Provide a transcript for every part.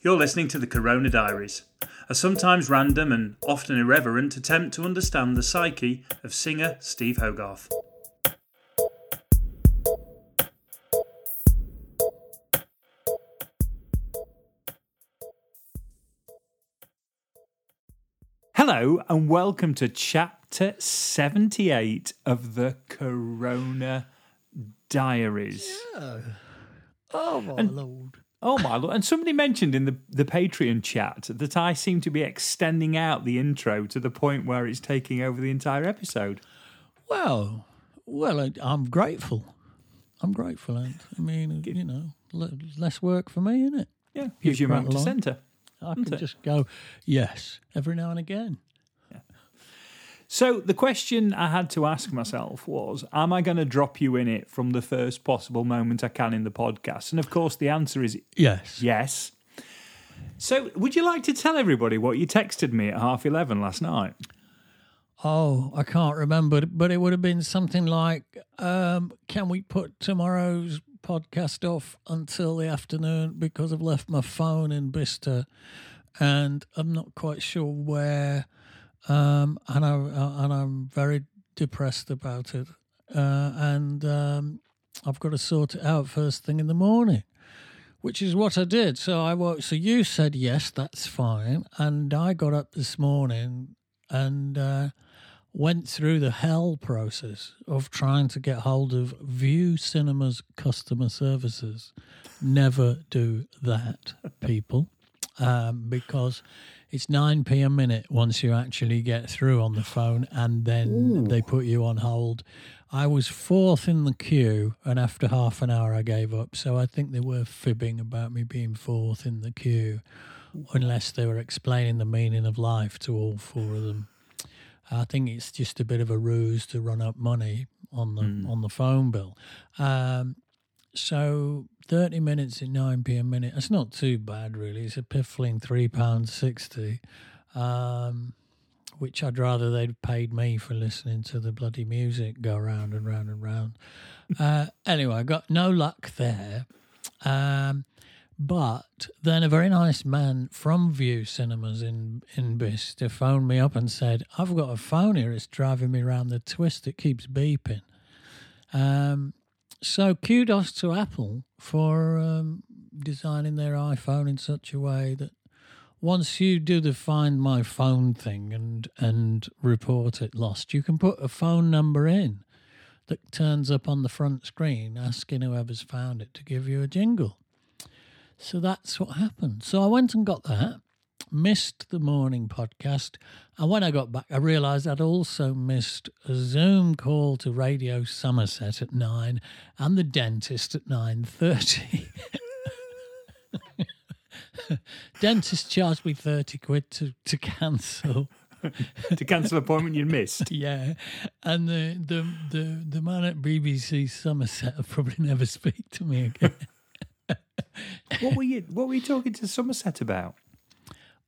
You're listening to the Corona Diaries, a sometimes random and often irreverent attempt to understand the psyche of singer Steve Hogarth. Hello, and welcome to chapter 78 of the Corona Diaries. Oh my And- lord! Oh my lord! And somebody mentioned in the the Patreon chat that I seem to be extending out the intro to the point where it's taking over the entire episode. Well, well, I, I'm grateful. I'm grateful. I, I mean, you know, le- less work for me, isn't it? Yeah, gives you a moment to centre. I can just go yes every now and again. So the question I had to ask myself was: Am I going to drop you in it from the first possible moment I can in the podcast? And of course, the answer is Yes. yes. So, would you like to tell everybody what you texted me at half eleven last night? Oh, I can't remember, but it would have been something like, um, "Can we put tomorrow's podcast off until the afternoon because I've left my phone in Bicester, and I'm not quite sure where, um, and I and I'm very depressed about it, uh, and um, I've got to sort it out first thing in the morning." Which is what I did. So I woke. So you said yes, that's fine, and I got up this morning and uh, went through the hell process of trying to get hold of Vue Cinema's customer services. Never do that, people, um, because it's 9p a minute once you actually get through on the phone and then they put you on hold. I was fourth in the queue, and after half an hour, I gave up. So I think they were fibbing about me being fourth in the queue, unless they were explaining the meaning of life to all four of them. I think it's just a bit of a ruse to run up money on the on the phone bill. Um, so thirty minutes at nine p a minute. It's not too bad, really. It's a piffling three pounds sixty, um, which I'd rather they'd paid me for listening to the bloody music go round and round and round. uh, anyway, I got no luck there. Um, but then a very nice man from Vue Cinemas in in Bicester phoned me up and said, "I've got a phone here. It's driving me around the twist. It keeps beeping." Um, so kudos to Apple for um, designing their iPhone in such a way that once you do the Find My Phone thing and and report it lost, you can put a phone number in that turns up on the front screen, asking whoever's found it to give you a jingle. So that's what happened. So I went and got that, missed the morning podcast, and when I got back, I realised I'd also missed a Zoom call to Radio Somerset at nine and the dentist at nine thirty. dentist charged me thirty quid to to cancel. to cancel an appointment you missed. Yeah, and the the the the man at BBC Somerset will probably never speak to me again. What were you What were you talking to Somerset about?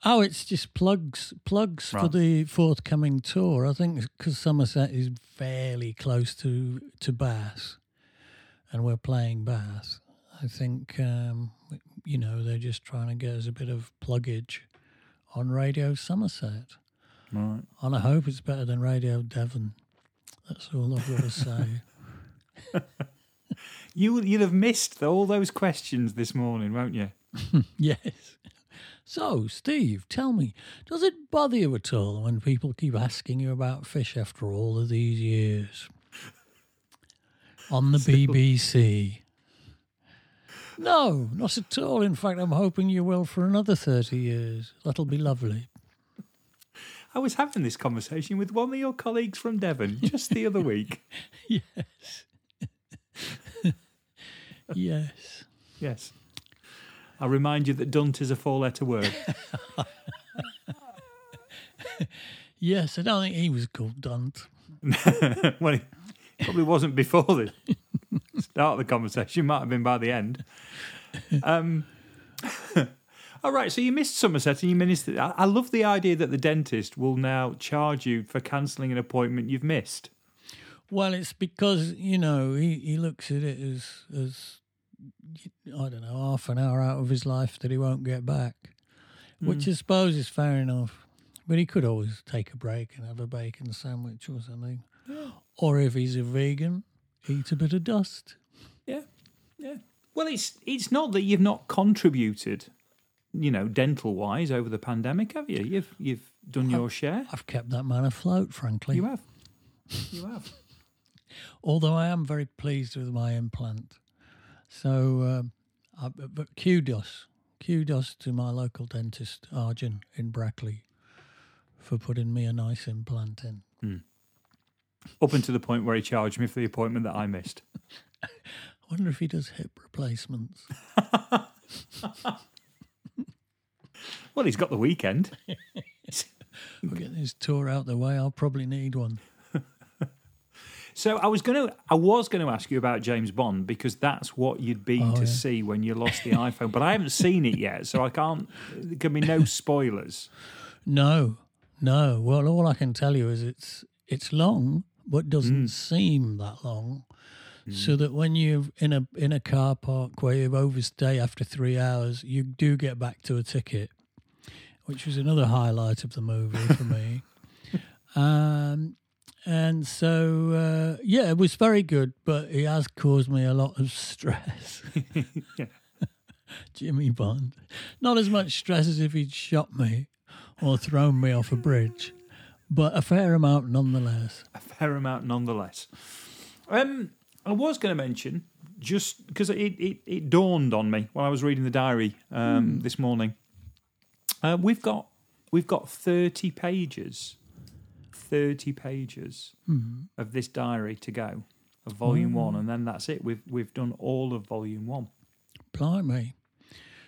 Oh, it's just plugs, plugs for the forthcoming tour. I think because Somerset is fairly close to to Bath, and we're playing Bath. I think um, you know they're just trying to get us a bit of pluggage on Radio Somerset, Right. and I hope it's better than Radio Devon. That's all I've got to say. You you'll have missed all those questions this morning, won't you? yes. So, Steve, tell me, does it bother you at all when people keep asking you about fish after all of these years? On the BBC. No, not at all. In fact, I'm hoping you will for another 30 years. That'll be lovely. I was having this conversation with one of your colleagues from Devon just the other week. Yes. yes. Yes. I remind you that Dunt is a four-letter word. Yes, I don't think he was called Dunt. well, it probably wasn't before the start of the conversation. Might have been by the end. Um, all right, so you missed Somerset and you missed it. I, I love the idea that the dentist will now charge you for cancelling an appointment you've missed. Well, it's because you know he, he looks at it as as I don't know half an hour out of his life that he won't get back, which hmm. I suppose is fair enough. But he could always take a break and have a bacon sandwich or something, or if he's a vegan, eat a bit of dust. Yeah, yeah. Well, it's it's not that you've not contributed, you know, dental wise over the pandemic, have you? You've you've done your share. I've kept that man afloat, frankly. You have. You have. Although I am very pleased with my implant. So, um, I, but kudos, kudos to my local dentist, Arjun in Brackley, for putting me a nice implant in. Up until the point where he charged me for the appointment that I missed. I wonder if he does hip replacements. Well, he's got the weekend. We're getting this tour out the way. I'll probably need one. So I was going to, I was going to ask you about James Bond because that's what you'd been Oh, to yeah. see when you lost the iPhone, but I haven't seen it yet, so I can't. There can be no spoilers. No, no. Well, all I can tell you is it's it's long, but doesn't seem that long. So that when you're in a in a car park where you overstay after three hours, you do get back to a ticket, which was another highlight of the movie for me. Um, and so uh, yeah, it was very good, but it has caused me a lot of stress. Jimmy Bond, not as much stress as if he'd shot me or thrown me off a bridge, but a fair amount nonetheless. A fair amount, nonetheless. Um, I was going to mention just because it, it it dawned on me while I was reading the diary um, this morning. Uh, we've got we've got thirty pages, thirty pages mm-hmm. of this diary to go of volume one, mm. and then that's it. We've we've done all of volume one. Blimey.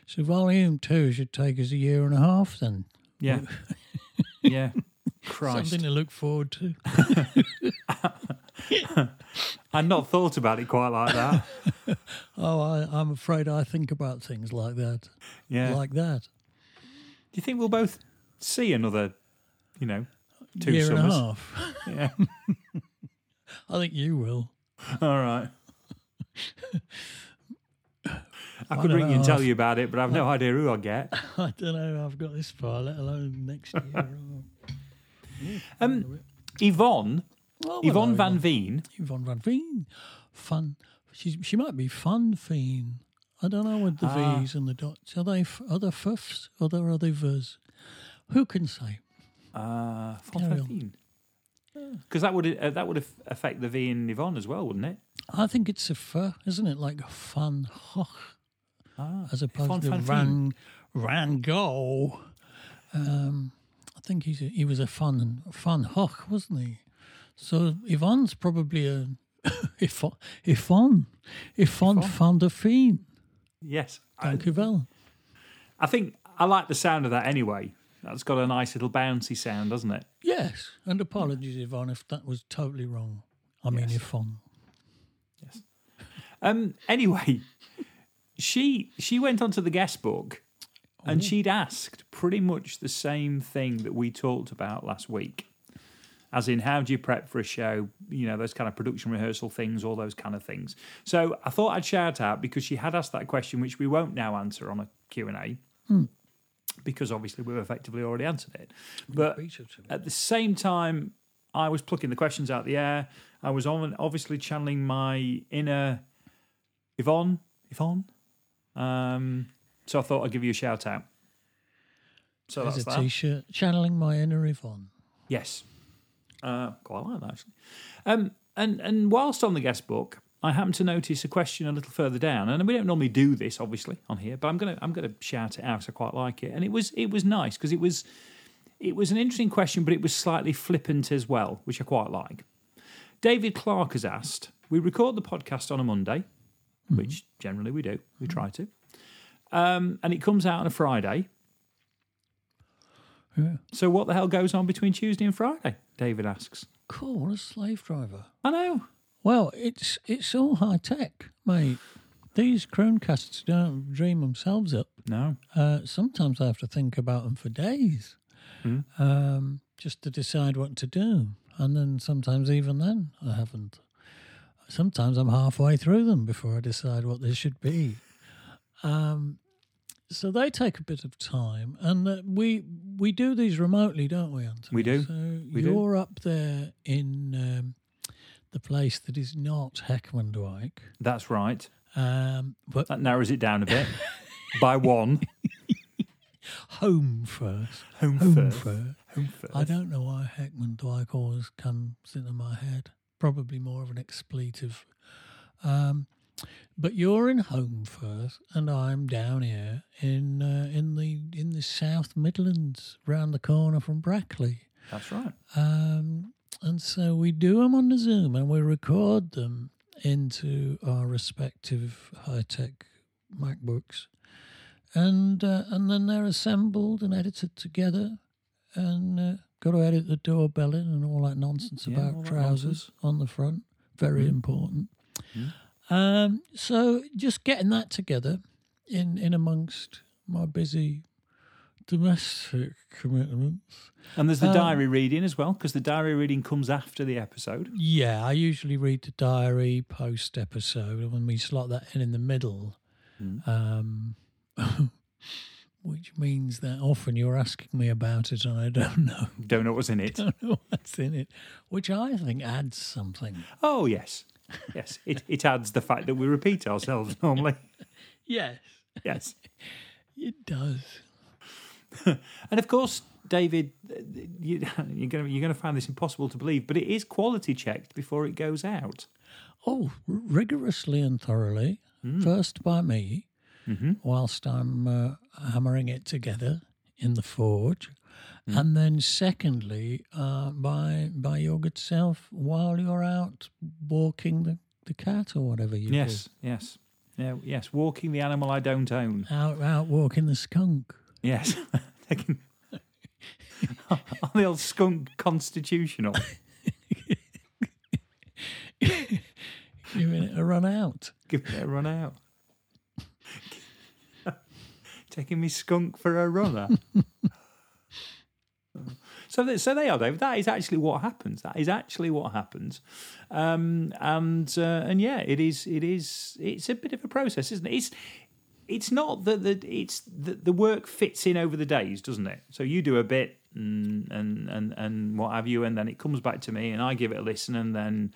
So volume two should take us a year and a half then. Yeah, yeah. Christ, Something to look forward to. I'd not thought about it quite like that. Oh, I, I'm afraid I think about things like that. Yeah. Like that. Do you think we'll both see another, you know, two year summers? and a half. Yeah. I think you will. All right. I could ring you and tell you about it, but I've no idea who I'll get. I don't know I've got this far, let alone next year. Um, Yvonne, Oh, Yvonne Van Veen. Yvonne Van Veen. Fun. She, she might be Fun Fiend. I don't know with the Ah. V's and the dots. Are they f- are they fuffs or are they- are they vers? Who can say? Uh, Carry Van on. Because that would uh, that would af- affect the V in Yvonne as well, wouldn't it? I think it's a fur, isn't it? Like Fun Hoch Ah, as opposed to Van Van Van Gogh. Um, I think he's a, he was a fun fun Hoch, wasn't he? So Yvonne's probably a Yvonne Yvonne Yvonne van der Veen. Yes. I, Thank you, well. I think I like the sound of that anyway. That's got a nice little bouncy sound, doesn't it? Yes, and apologies, Yvonne, if that was totally wrong. I mean, Yes. Yvonne. Um. Anyway, she she went onto the guest book, and she'd asked pretty much the same thing that we talked about last week, as in how do you prep for a show? You know those kind of production rehearsal things, all those kind of things. So I thought I'd shout out because she had asked that question, which we won't now answer on a Q and A. Because obviously we've effectively already answered it, but at the same time, I was plucking the questions out the air. I was on, obviously channeling my inner Yvonne. Yvonne. Um, so I thought I'd give you a shout out. So There's that's a that. t-shirt channeling my inner Yvonne. Yes. Uh, quite like that actually. Um, and and whilst on the guest book, I happened to notice a question a little further down, and we don't normally do this, obviously, on here, but I'm gonna I'm gonna shout it out. I quite like it, and it was it was nice because it was it was an interesting question, but it was slightly flippant as well, which I quite like. David Clark has asked: We record the podcast on a Monday, which generally we do. We try to. Um, and it comes out on a Friday. Yeah. So what the hell goes on between Tuesday and Friday? David asks. Cool, what a slave driver. I know. Well, it's it's all high tech, mate. These Chromecasts don't dream themselves up. No. Uh, sometimes I have to think about them for days, Hmm. um, just to decide what to do, and then sometimes even then I haven't. Sometimes I'm halfway through them before I decide what they should be. Um, so they take a bit of time, and uh, we we do these remotely, don't we, Anthony? We do. So We do. you're up there in um, the place that is not Heckmondwike, That's right. um, but That narrows it down a bit. By one. Holmfirth. Home, Holmfirth. first. Holmfirth. I don't know why Heckmondwike always comes into my head. Probably more of an expletive. Um, but you're in Holmfirth, and I'm down here in uh, in the in the South Midlands, round the corner from Brackley. That's right. Um, and so we do them on the Zoom, and we record them into our respective high tech MacBooks, and uh, and then they're assembled and edited together, and uh, got to edit the doorbell in and all that nonsense Yeah, about trousers nonsense. on the front. Very Mm. important. Mm. Um, so just getting that together in in amongst my busy domestic commitments. And there's the Um, diary reading as well, because the diary reading comes after the episode. Yeah, I usually read the diary post episode, and when we slot that in in the middle, Mm. um, which means that often you're asking me about it and I don't know, Don't know what's in it. don't know what's in it, which I think adds something. Oh, yes. Yes. It, it adds the fact that we repeat ourselves normally. Yes, Yes. it does. And of course, David, you, you're going to find this impossible to believe, but it is quality checked before it goes out. Oh, r- rigorously and thoroughly. First by me, Mhm. whilst I'm uh, hammering it together in the forge, and then secondly uh, by by your good self while you're out walking the, the cat or whatever you Yes, yes, yeah, yes. Walking the animal I don't own. Out out walking the skunk. Yes, Taking- on the old skunk constitutional. Giving it a run out. Give it a run out. Taking me skunk for a runner. so, th- so they are, Dave. That is actually what happens. That is actually what happens. Um, and uh, and yeah, it is. It is. It's a bit of a process, isn't it? It's it's not that the it's the, the work fits in over the days, doesn't it? So you do a bit and, and and and what have you, and then it comes back to me, and I give it a listen, and then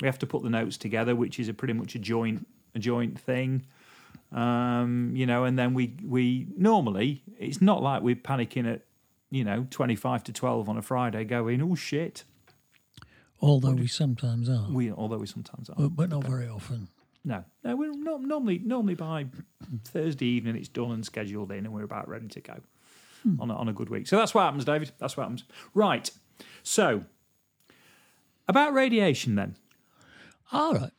we have to put the notes together, which is a pretty much a joint a joint thing. Um, you know, and then we we normally it's not like we're panicking at you know twenty five to twelve on a Friday, going oh shit. Although we sometimes are, We although we sometimes are. but, but not very often. No, no, we're not, normally normally by Thursday evening it's done and scheduled in, and we're about ready to go on a, on a good week. So that's what happens, David. That's what happens. Right. So about radiation then. All right.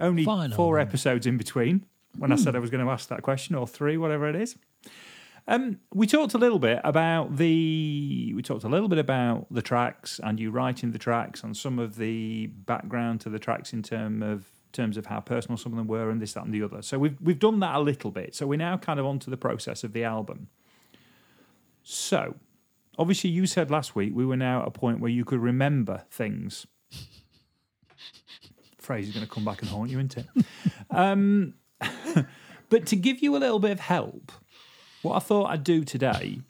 Only Fine, four Alan. episodes in between when I said I was going to ask that question, or three, whatever it is. Um, we talked a little bit about the. We talked a little bit about the tracks and you writing the tracks and some of the background to the tracks in terms of terms of how personal some of them were and this, that, and the other. So we've we've done that a little bit. So we're now kind of onto the process of the album. So, obviously, you said last week we were now at a point where you could remember things. Phrase is going to come back and haunt you, isn't it? um, but to give you a little bit of help, what I thought I'd do today,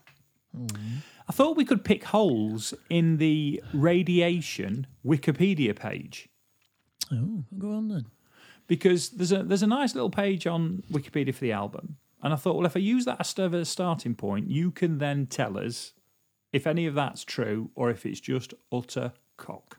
I thought we could pick holes in the radiation Wikipedia page Oh, go on then. because there's a there's a nice little page on Wikipedia for the album, and I thought, well, if I use that as a starting point, you can then tell us if any of that's true or if it's just utter cock.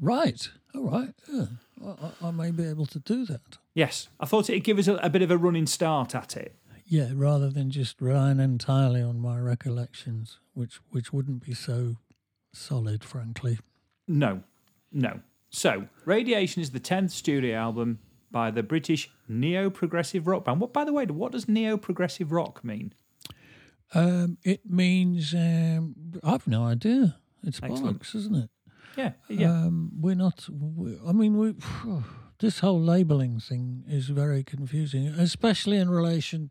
Right. All right. Yeah. I, I, I may be able to do that. Yes, I thought it'd give us a, a bit of a running start at it. Yeah, rather than just relying entirely on my recollections, which which wouldn't be so solid, frankly. No, no. So, Radiation is the 10th studio album by the British neo progressive rock band. What, by the way, what does neo progressive rock mean? Um, it means um, I've no idea. It's Excellent. bollocks, isn't it? Yeah, yeah. Um, we're not. We, I mean, we. This whole labelling thing is very confusing, especially in relation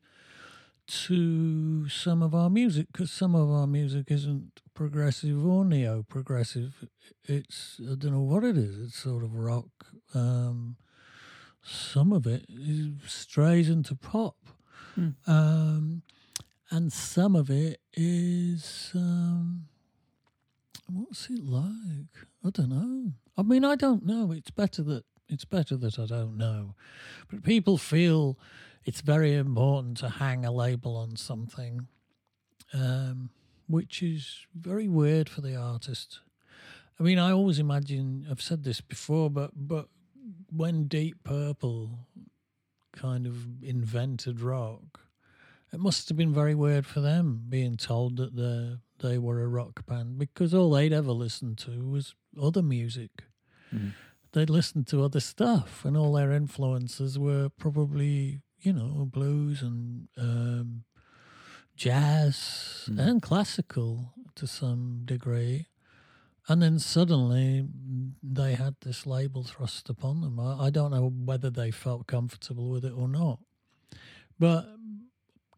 to some of our music, because some of our music isn't progressive or neo progressive. It's I don't know what it is. It's sort of rock. Um, some of it strays into pop, Hmm. um, and some of it is. Um, What's it like? I don't know. I mean, I don't know. It's better that it's better that I don't know. But people feel it's very important to hang a label on something, um, which is very weird for the artist. I mean, I always imagine I've said this before, but but when Deep Purple kind of invented rock, it must have been very weird for them being told that they they were a rock band because all they'd ever listened to was other music. Mhm. They'd listened to other stuff, and all their influences were probably you know blues and um, jazz Mhm. and classical to some degree. And then suddenly they had this label thrust upon them. I, I don't know whether they felt comfortable with it or not. But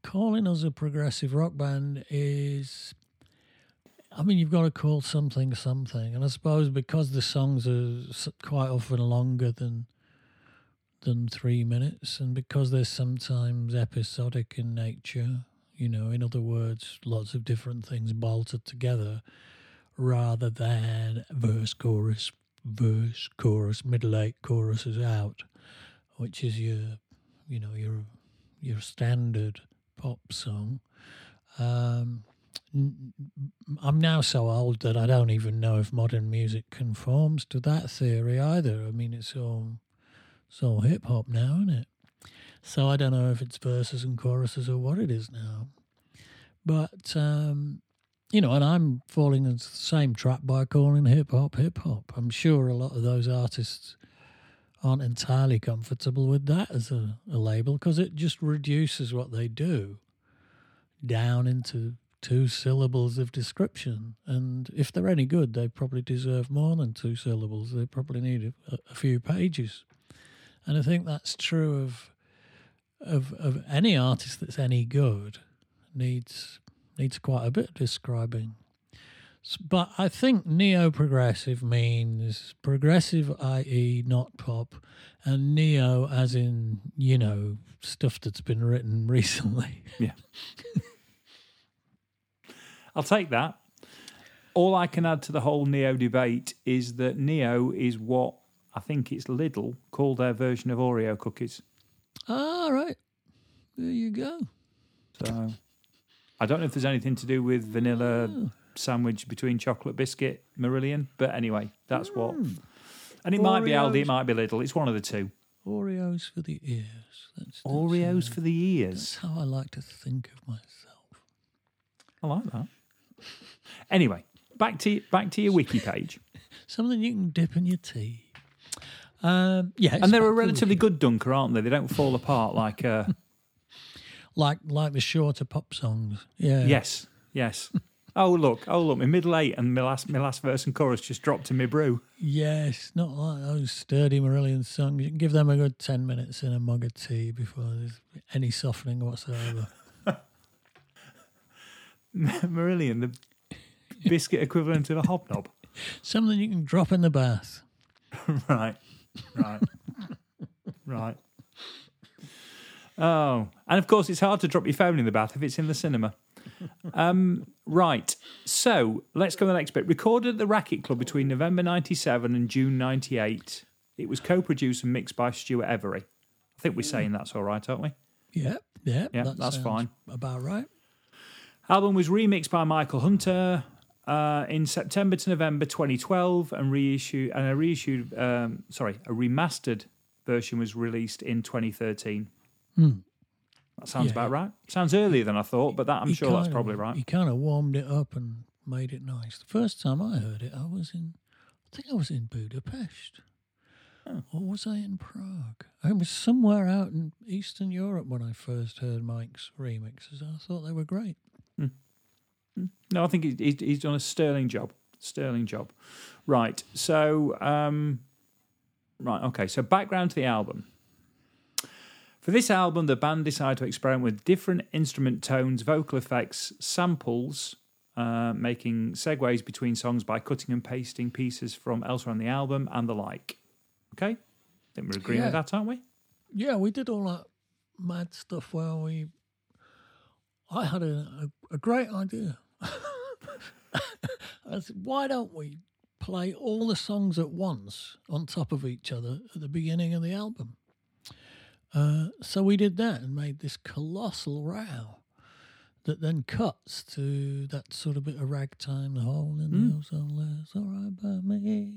calling us a progressive rock band is. I mean, you've got to call something something. And I suppose because the songs are quite often longer than than three minutes, and because they're sometimes episodic in nature, you know, in other words, lots of different things bolted together, rather than verse, chorus, verse, chorus, middle eight choruses out, which is your, you know, your your standard pop song. Um, I'm now so old that I don't even know if modern music conforms to that theory either. I mean, it's all it's all hip hop now, isn't it? So I don't know if it's verses and choruses or what it is now. But um, you know, and I'm falling into the same trap by calling hip hop hip hop. I'm sure a lot of those artists aren't entirely comfortable with that as a, a label because it just reduces what they do down into two syllables of description. And if they're any good, they probably deserve more than two syllables. They probably need a, a few pages. And I think that's true of of of any artist that's any good needs needs quite a bit of describing. But I think neo progressive means progressive, i.e., not pop, and neo as in you know stuff that's been written recently. Yeah, I'll take that. All I can add to the whole Neo debate is that Neo is what I think it's Lidl call their version of Oreo cookies. All right, there you go. So I don't know if there's anything to do with vanilla sandwich between chocolate biscuit Marillion, but anyway, that's what. Hmm. And it might be Aldi, it might be Lidl. It's one of the two. Oreos for the ears. That's, that's, Oreos for the ears. That's how I like to think of myself. I like that. Anyway, back to back to your wiki page, Something you can dip in your tea. Um, yeah, and they're a relatively good dunker, aren't they? They don't fall apart like. Uh, like like the shorter pop songs. Yeah. yes, yes. Oh look, oh look, my middle eight and my last my last verse and chorus just dropped in my brew. Yes, not like those sturdy Marillion songs. You can give them a good 10 minutes in a mug of tea before there's any softening whatsoever. Marillion, the biscuit equivalent of a hobnob. Something you can drop in the bath. right, right, right. Oh, and of course, it's hard to drop your phone in the bath if it's in the cinema. Um, right, so let's go to the next bit. Recorded at the Racket Club between November 97 and June 98. It was co produced and mixed by Stewart Every. I think we're saying that's all right, aren't we? Yeah, yeah. Yeah, that that's fine. About right. Album was remixed by Michael Hunter uh, in September to November 2012, and reissued and a reissued, um, sorry, a remastered version was released in 2013. Hmm. That sounds Yeah. about right. Sounds earlier than I thought, but that I'm sure that's kind probably of- right. He kind of warmed it up and made it nice. The first time I heard it, I was in, I think I was in Budapest. Or was I in Prague? I was somewhere out in Eastern Europe when I first heard Mike's remixes. I thought they were great. No, I think he's, he's, he's done a sterling job. Sterling job. Right. So, um, right. Okay. So, background to the album. For this album, the band decided to experiment with different instrument tones, vocal effects, samples, uh, making segues between songs by cutting and pasting pieces from elsewhere on the album and the like. Okay? I think we're agreeing with that, aren't we? Yeah, we did all that mad stuff where we. I had a, a, a great idea. I said, why don't we play all the songs at once on top of each other at the beginning of the album? Uh, so we did that and made this colossal row that then cuts to that sort of bit of ragtime, the hole in the ozone layer's all right by me.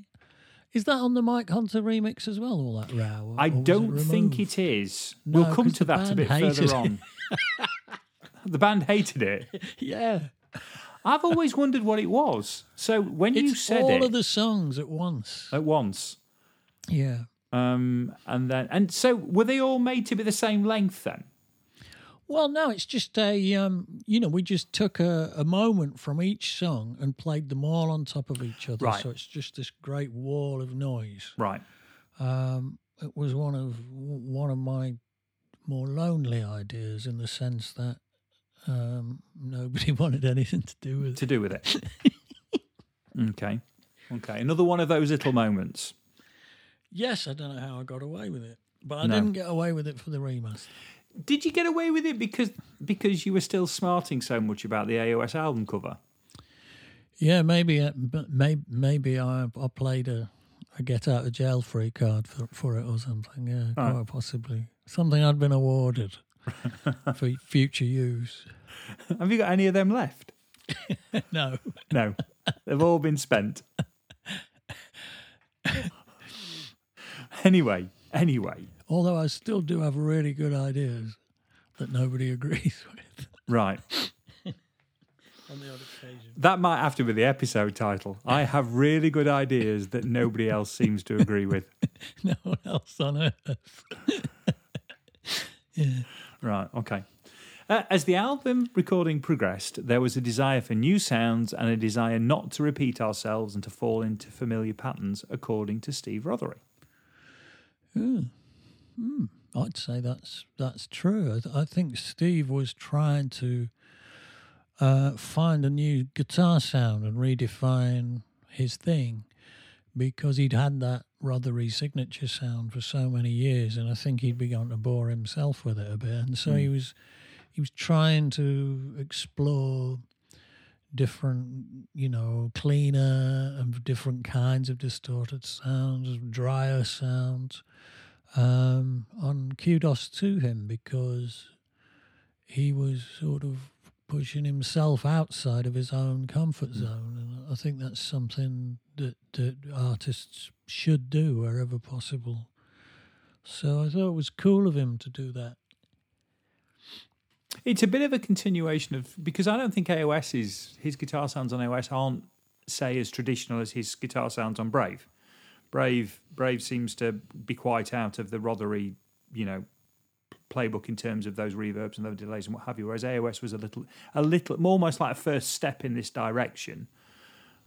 Is that on the Mike Hunter remix as well, all that row? or- I was it don't think it is. No, we'll come to that a bit further on. the band hated it. Yeah. I've always wondered what it was. So when you It's said all it of the songs at once. at once, Yeah. um, and then and so were they all made to be the same length then? Well, no, it's just a, um, you know, we just took a, a moment from each song and played them all on top of each other. Right. So it's just this great wall of noise. Right. Um, it was one of one of my more lonely ideas in the sense that um, nobody wanted anything to do with it. To do with it. okay. Okay. Another one of those little moments. Yes, I don't know how I got away with it, but I No. didn't get away with it for the remaster. Did you get away with it because because you were still smarting so much about the AOS album cover? Yeah, maybe, uh, maybe, maybe I, I played a, a get out of jail free card for, for it or something. Yeah, quite possibly something I'd been awarded for future use. Have you got any of them left? No, No. They've all been spent. anyway, anyway. although I still do have really good ideas that nobody agrees with Right. on the odd occasion. That might have to be the episode title. I have really good ideas that nobody else seems to agree with. No one else on earth. Right, okay. Uh, as the album recording progressed, there was a desire for new sounds and a desire not to repeat ourselves and to fall into familiar patterns, according to Steve Rothery. I'd say that's that's true. I, th- I think Steve was trying to uh, find a new guitar sound and redefine his thing because he'd had that Rothery signature sound for so many years, and I think he'd begun to bore himself with it a bit. And so he was he was trying to explore different, you know, cleaner and different kinds of distorted sounds, drier sounds um, on kudos to him because he was sort of pushing himself outside of his own comfort zone, and I think that's something that, that artists should do wherever possible. So I thought it was cool of him to do that. It's a bit of a continuation of because I don't think AOS is his guitar sounds on AOS aren't say as traditional as his guitar sounds on Brave. Brave Brave seems to be quite out of the Rothery, you know, playbook in terms of those reverbs and those delays and what have you. Whereas AOS was a little a little almost like a first step in this direction.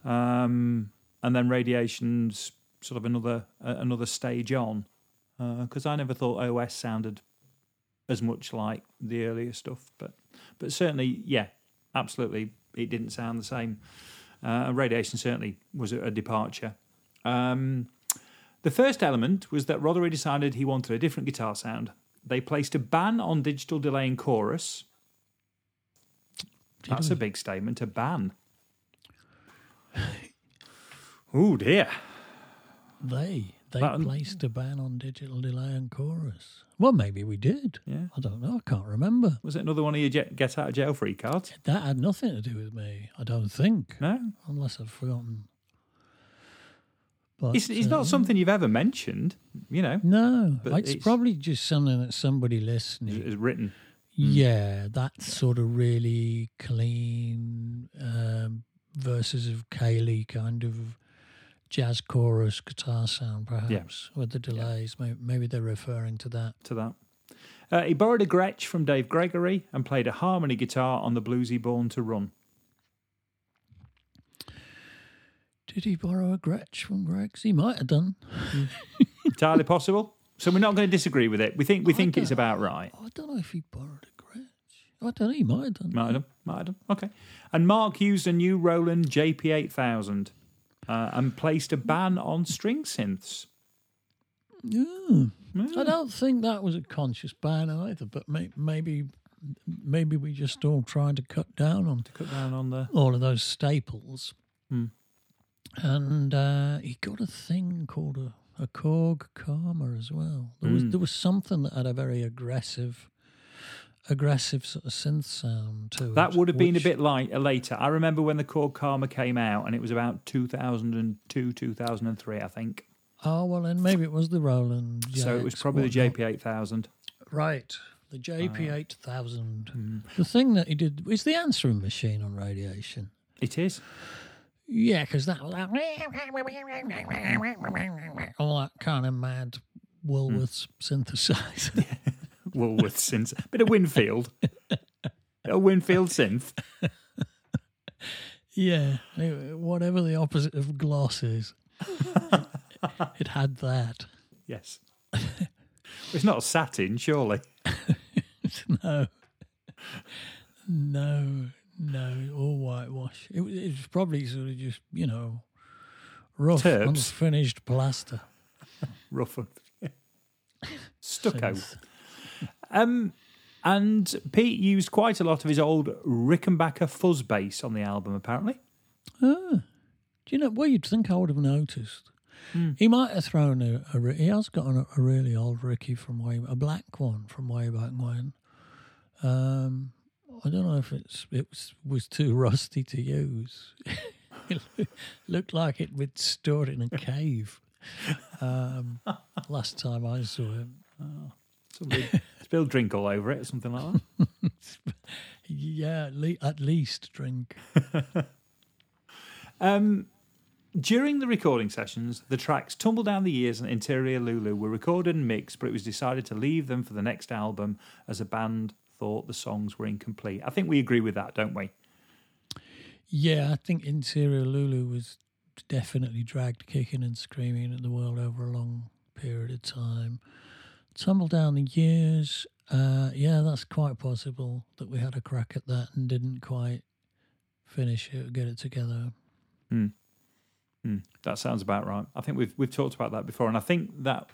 Um, and then Radiation's sort of another uh, another stage on because I never thought OS sounded as much like the earlier stuff, but but certainly, yeah, absolutely, it didn't sound the same. Uh, Radiation certainly was a, departure. Um, the first element was that Rothery decided he wanted a different guitar sound. They placed a ban on digital delay and chorus. That's a big statement. A ban. Oh dear. They they That- placed a ban on digital delay and chorus. Well, maybe we did. Yeah. I don't know. I can't remember. Was it another one of your get, get out of jail free cards? That had nothing to do with me. I don't think, No. unless I've forgotten. But, It's, it's uh, not something you've ever mentioned, you know, No, But it's, it's- probably just something that somebody listening. is written. Yeah, that sort of really clean um, verses of Kaylee kind of jazz chorus guitar sound, perhaps, with the delays. Maybe, maybe they're referring to that. to that. Uh, he borrowed a Gretsch from Dave Gregory and played a harmony guitar on the bluesy Born to Run. Did he borrow a Gretsch from Greg's? He might have done. Entirely possible. So we're not going to disagree with it. We think we I think it's about right. I don't know if he borrowed a Gretsch. I don't know. He might have done. Might have done. Might have done. Okay. And Mark used a new Roland JP8000 uh, and placed a ban on string synths. Yeah. Hmm. I don't think that was a conscious ban either, but may, maybe maybe we just all trying to cut down on to Cut down on the. all of those staples. Hmm. And uh, he got a thing called a, a Korg Karma as well. There was Hmm. there was something that had a very aggressive, aggressive sort of synth sound to it. That would have been a bit light, uh, later. I remember when the Korg Karma came out, and it was about 2002, 2003, I think. Oh well, then maybe it was the Roland. so it was probably the. JP8000. Right, the JP eight thousand. Ah. Hmm. The thing that he did is the answering machine on radiation. It is. Yeah, because that like all that kind of mad Woolworths synthesizer. Woolworth synth. Bit of Winfield. a Winfield synth. yeah, whatever the opposite of gloss is, it had that. Yes. it's not satin, surely. No, no, no, all whitewash. It, was- it was probably sort of just you know rough, Terps. unfinished plaster. Rough. Stucco. Synth. Um, and Pete used quite a lot of his old Rickenbacker fuzz bass on the album, apparently. Ah, do you know? Well, you'd think I would have noticed. Hmm. He might have thrown a, a. He has got a, a really old Ricky from way a black one from way back when. Um, I don't know if it's it was, was too rusty to use. it looked like it was stored in a cave. Um, last time I saw him, Somebody spilled drink all over it or something like that. yeah, at least drink. Um, during the recording sessions, the tracks Tumble Down the Years and Interior Lulu were recorded and mixed, but it was decided to leave them for the next album as a band thought the songs were incomplete. I think we agree with that, don't we? Yeah, I think Interior Lulu was definitely dragged kicking and screaming at the world over a long period of time. Tumble down the years, uh, yeah, that's quite possible that we had a crack at that and didn't quite finish it get it together. Hmm. That sounds about right. I think we've we've talked about that before, and I think that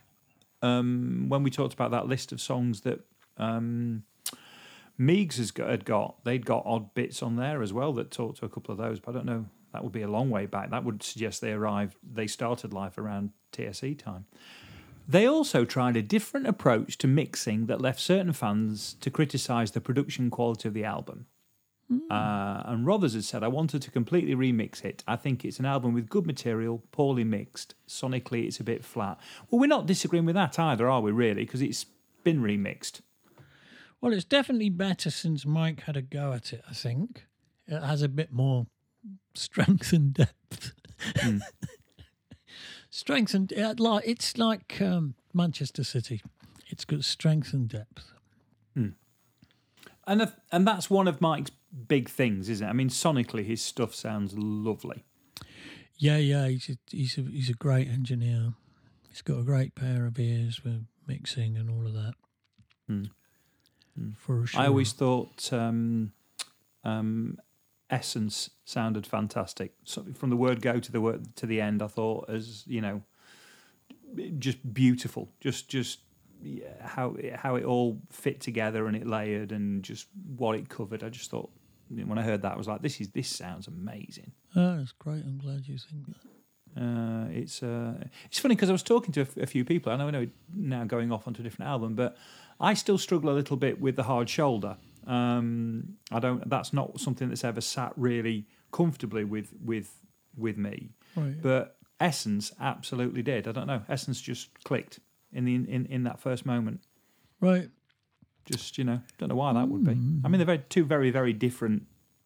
um, when we talked about that list of songs that um, Meigs has got, had got, they'd got odd bits on there as well that talked to a couple of those. But I don't know. That would be a long way back. That would suggest they arrived. They started life around TSE time. They also tried a different approach to mixing that left certain fans to criticise the production quality of the album. Uh, and Rothers had said, I wanted to completely remix it. I think it's an album with good material, poorly mixed. Sonically, it's a bit flat. Well, we're not disagreeing with that either, are we, really? Because it's been remixed. Well, it's definitely better since Mike had a go at it, I think. It has a bit more strength and depth. strength and uh, like it's like um, Manchester City. It's got strength and depth. And, if- and that's one of Mike's big things, isn't it? I mean, sonically, his stuff sounds lovely. Yeah, yeah, he's a, he's a, he's a great engineer. He's got a great pair of ears for mixing and all of that. For sure. I always thought um, um, Essence sounded fantastic. So from the word go to the word to the end, I thought as you know, just beautiful. Just just yeah, how it, how it all fit together and it layered and just what it covered. I just thought when I heard that, I was like, this is this sounds amazing. Oh, that's great. I'm glad you think that. Uh, it's uh, it's funny because I was talking to a, f- a few people. I know I know now going off onto a different album, but I still struggle a little bit with the hard shoulder. Um, I don't. That's not something that's ever sat really comfortably with with with me. Right. But Essence absolutely did. I don't know. Essence just clicked in the in, in that first moment. right. Just you know, don't know why that would be. I mean, they're very, two very very different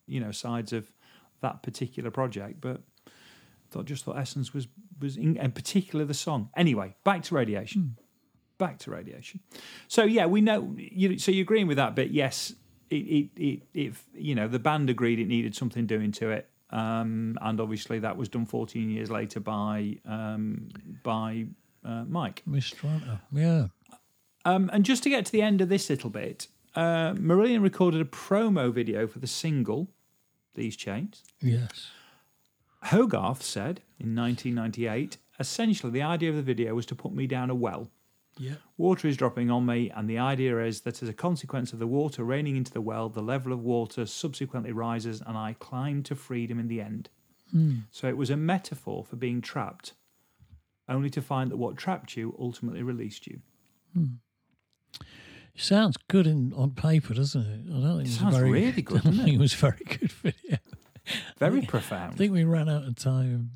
you know sides of that particular project, but thought just thought Essence was was in, in particular the song. Anyway, back to Radiation. Back to Radiation. So yeah, we know. You, so you're agreeing with that bit? Yes. It, it, it, it, you know, the band agreed it needed something doing to it, um, and obviously that was done 14 years later by um, by uh, Mike. Miss Toronto. Yeah. Um, and just to get to the end of this little bit, uh, Marillion recorded a promo video for the single "These Chains." Yes. Hogarth said in 1998, essentially the idea of the video was to put me down a well. Yeah. Water is dropping on me, and the idea is that as a consequence of the water raining into the well, the level of water subsequently rises, and I climb to freedom in the end. Hmm. So it was a metaphor for being trapped, only to find that what trapped you ultimately released you. Hmm. Sounds good in on paper, doesn't it? I don't think it sounds very, really good, I don't think it? it was very good video. Very I profound. I think we ran out of time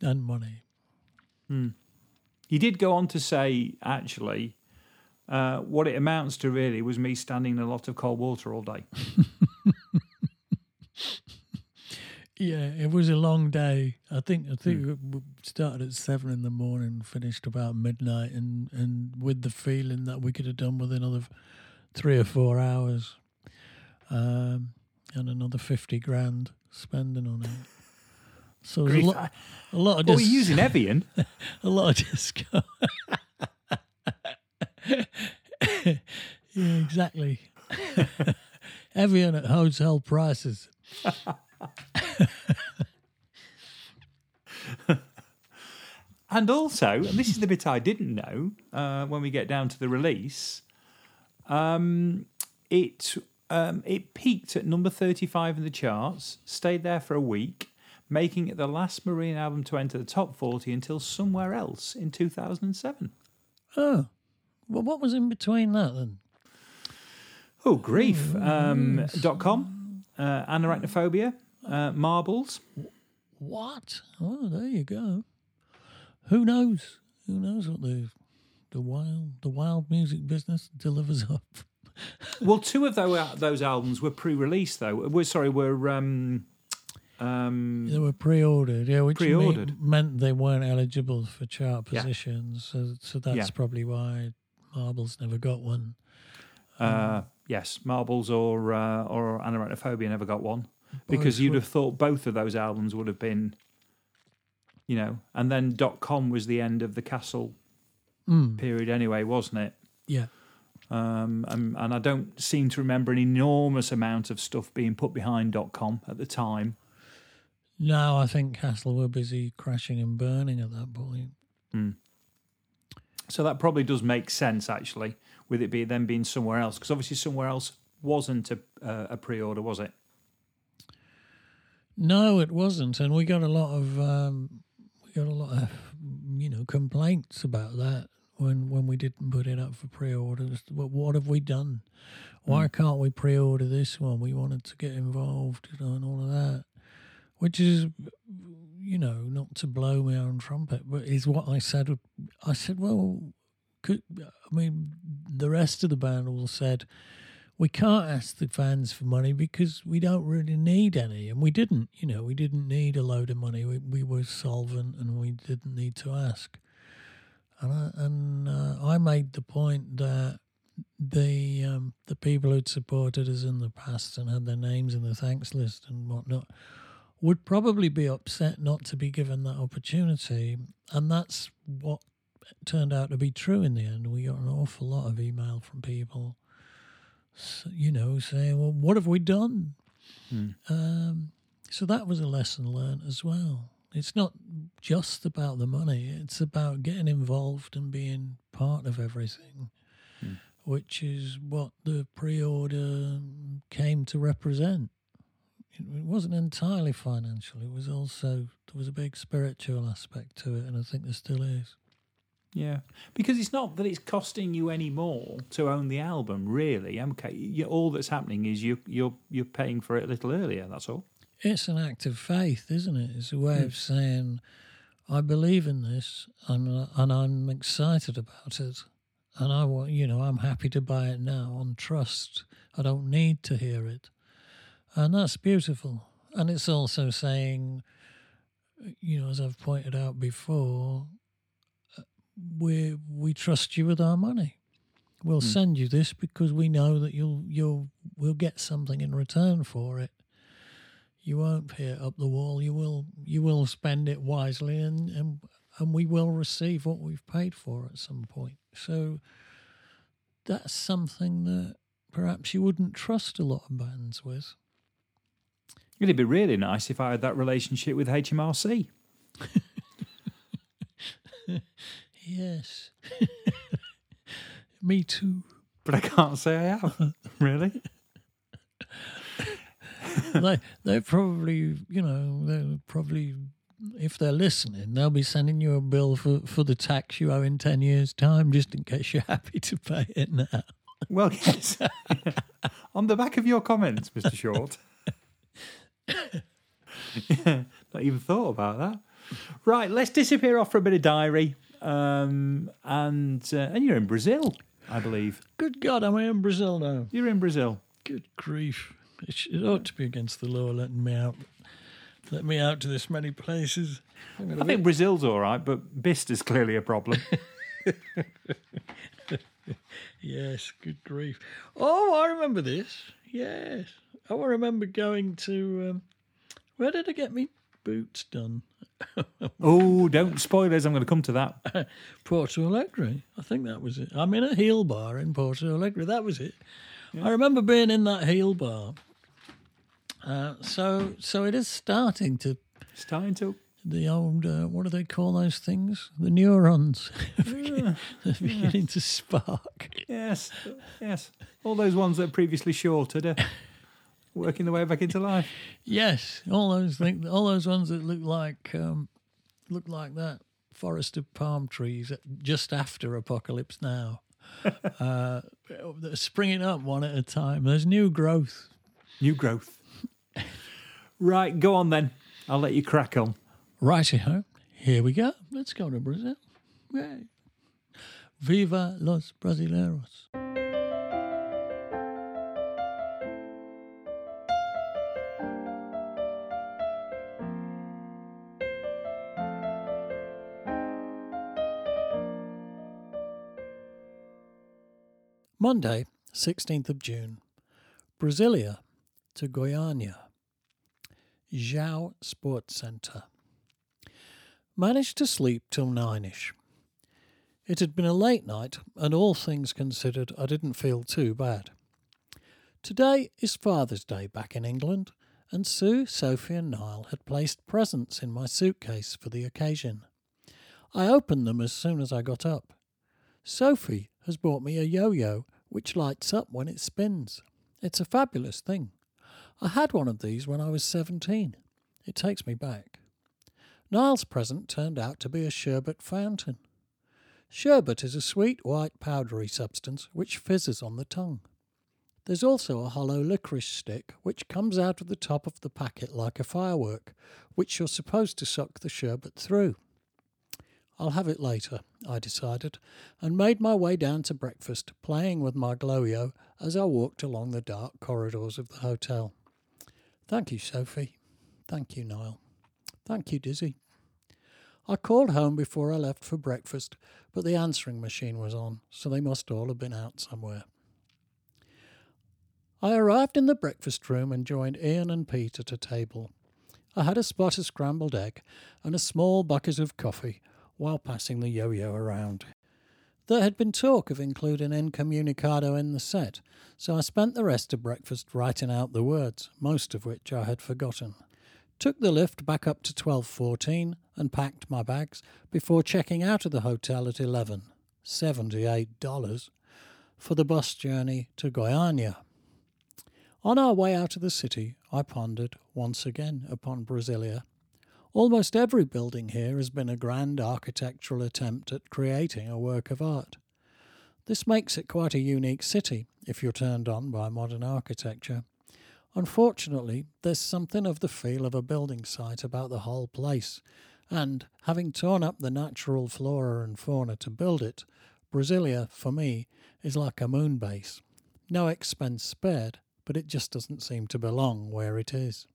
and money. Hmm. He did go on to say, actually, uh, what it amounts to really was me standing in a lot of cold water all day. Yeah, it was a long day. I think I think we started at seven in the morning, finished about midnight, and and with the feeling that we could have done with another three or four hours, um, and another fifty grand spending on it. So there's a lot, a lot of Well, dis- we're using Evian. a lot of disco. yeah, exactly. Evian at hotel prices. And also, and this is the bit I didn't know uh, when we get down to the release, um, it um, it peaked at number 35 in the charts, stayed there for a week, making it the last Marillion album to enter the top 40 until somewhere else in 2007. Oh, well, what was in between that then? Oh, grief. Um, dot com, uh, Anoraknophobia, uh, Marbles. What? Oh, there you go. Who knows? Who knows what the the wild the wild music business delivers up? Well, two of those, those albums were pre-released, though. We're sorry, were um, um, They were pre-ordered, yeah, which Pre-ordered. meant they weren't eligible for chart Yeah. positions. So, so that's Yeah. probably why Marbles never got one. Uh, yes, Marbles or uh, or Anoraknophobia never got one because you'd have thought both of those albums would have been, you know, and then dot com was the end of the Castle Mm, period anyway, wasn't it? yeah, Um, and, and I don't seem to remember an enormous amount of stuff being put behind dot com at the time. No, I think Castle were busy crashing and burning at that point. So that probably does make sense actually, with it be then being somewhere else, because obviously somewhere else wasn't a, uh, a pre-order, was it? No, it wasn't, and we got a lot of um, we got a lot of you know complaints about that when when we didn't put it up for pre-orders. What what have we done? Why can't we pre-order this one? We wanted to get involved, you know, and all of that, which is you know not to blow my own trumpet, but is what I said. I said, well, could I mean the rest of the band all said we can't ask the fans for money because we don't really need any, and we didn't. You know, we didn't need a load of money. We we were solvent, and we didn't need to ask. And I, and uh, I made the point that the um, the people who'd supported us in the past and had their names in the thanks list and whatnot would probably be upset not to be given that opportunity, and that's what turned out to be true in the end. We got an awful lot of email from people you know, saying, "Well, what have we done?" Um, so that was a lesson learned as well. It's not just about the money; it's about getting involved and being part of everything, which is what the pre-order came to represent. It it wasn't entirely financial; it was also there was a big spiritual aspect to it, and I think there still is. Yeah, because it's not that it's costing you any more to own the album, really. Okay, all that's happening is you you're you're paying for it a little earlier. That's all. It's an act of faith, isn't it? It's a way of hmm. saying, I believe in this and, and I'm excited about it. And I want, you know, I'm happy to buy it now on trust. I don't need to hear it. And that's beautiful. And it's also saying, you know, as I've pointed out before, uh, we we trust you with our money. We'll send you this because we know that you'll you'll we'll get something in return for it. You won't pay it up the wall. You will you will spend it wisely, and and and we will receive what we've paid for at some point. So that's something that perhaps you wouldn't trust a lot of bands with. It'd be really nice if I had that relationship with HMRC. Yes. Me too. But I can't say I have. really? they they probably you know they probably if they're listening they'll be sending you a bill for for the tax you owe in 10 years time just in case you're happy to pay it now Well, yes. On the back of your comments, Mr. Short. not even thought about that. Right, let's disappear off for a bit of diary. Um, and uh, and you're in Brazil, I believe. good god am i in brazil now You're in Brazil. good grief it, sh- it ought to be against the law letting me out let me out to this many places I'm think Brazil's all right, but Bist is clearly a problem. Yes, good grief. Oh, I remember this. Yes. I remember going to. Um, where did I get me boots done? oh, don't spoil us. I'm going to come to that. Porto Alegre. I think that was it. I'm in a heel bar in Porto Alegre. That was it. I remember being in that heel bar. Uh, so, so it is starting to Starting to. The old uh, what do they call those things? The neurons They're beginning to spark. Yes, yes. All those ones that previously shorted are working their way back into life. Yes, all those things, all those ones that look like um, look like that forest of palm trees just after Apocalypse Now. uh, they're springing up one at a time. There's new growth. New growth. right, go on then. I'll let you crack on. Righty ho, here we go. Let's go to Brazil. Yay. Viva los brasileiros. Monday, 16th of June. Brasilia to Goiânia. Zhao Sports Centre. Managed to sleep till nine-ish. It had been a late night, and all things considered, I didn't feel too bad. Today is Father's Day back in England, and Sue, Sophie, and Niall had placed presents in my suitcase for the occasion. I opened them as soon as I got up. Sophie has bought me a yo yo which lights up when it spins. It's a fabulous thing. I had one of these when I was 17. It takes me back. Niall's present turned out to be a sherbet fountain. Sherbet is a sweet white powdery substance which fizzes on the tongue. There's also a hollow licorice stick which comes out of the top of the packet like a firework, which you're supposed to suck the sherbet through. I'll have it later, I decided, and made my way down to breakfast, playing with my glow-yo as I walked along the dark corridors of the hotel. Thank you, Sophie. Thank you, Niall. Thank you, Dizzy. I called home before I left for breakfast, but the answering machine was on, so they must all have been out somewhere. I arrived in the breakfast room and joined Ian and Pete at a table. I had a spot of scrambled egg and a small bucket of coffee while passing the yo yo around. There had been talk of including Incommunicado in the set, so I spent the rest of breakfast writing out the words, most of which I had forgotten. Took the lift back up to 1214 and packed my bags before checking out of the hotel at 11, $78, for the bus journey to Goiânia. On our way out of the city, I pondered once again upon Brasilia. Almost every building here has been a grand architectural attempt at creating a work of art. This makes it quite a unique city if you're turned on by modern architecture. Unfortunately, there's something of the feel of a building site about the whole place, and having torn up the natural flora and fauna to build it, Brasilia, for me, is like a moon base. No expense spared, but it just doesn't seem to belong where it is.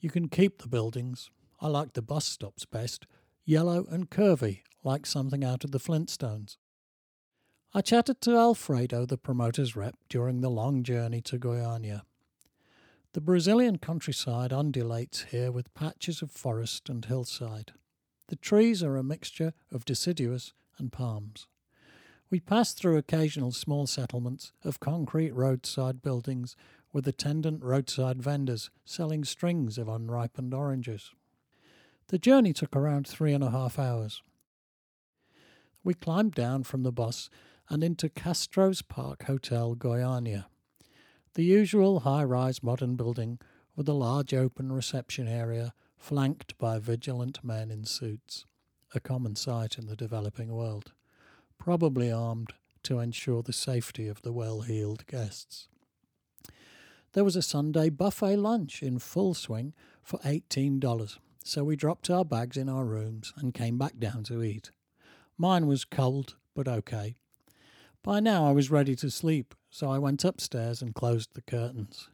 You can keep the buildings. I like the bus stops best, yellow and curvy, like something out of the Flintstones. I chatted to Alfredo, the promoter's rep, during the long journey to Goiânia. The Brazilian countryside undulates here with patches of forest and hillside. The trees are a mixture of deciduous and palms. We pass through occasional small settlements of concrete roadside buildings with attendant roadside vendors selling strings of unripened oranges. The journey took around three and a half hours. We climbed down from the bus and into Castro's Park Hotel Goiânia, the usual high rise modern building with a large open reception area flanked by vigilant men in suits, a common sight in the developing world probably armed to ensure the safety of the well heeled guests. There was a Sunday buffet lunch in full swing for $18, so we dropped our bags in our rooms and came back down to eat. Mine was cold, but okay. By now I was ready to sleep, so I went upstairs and closed the curtains.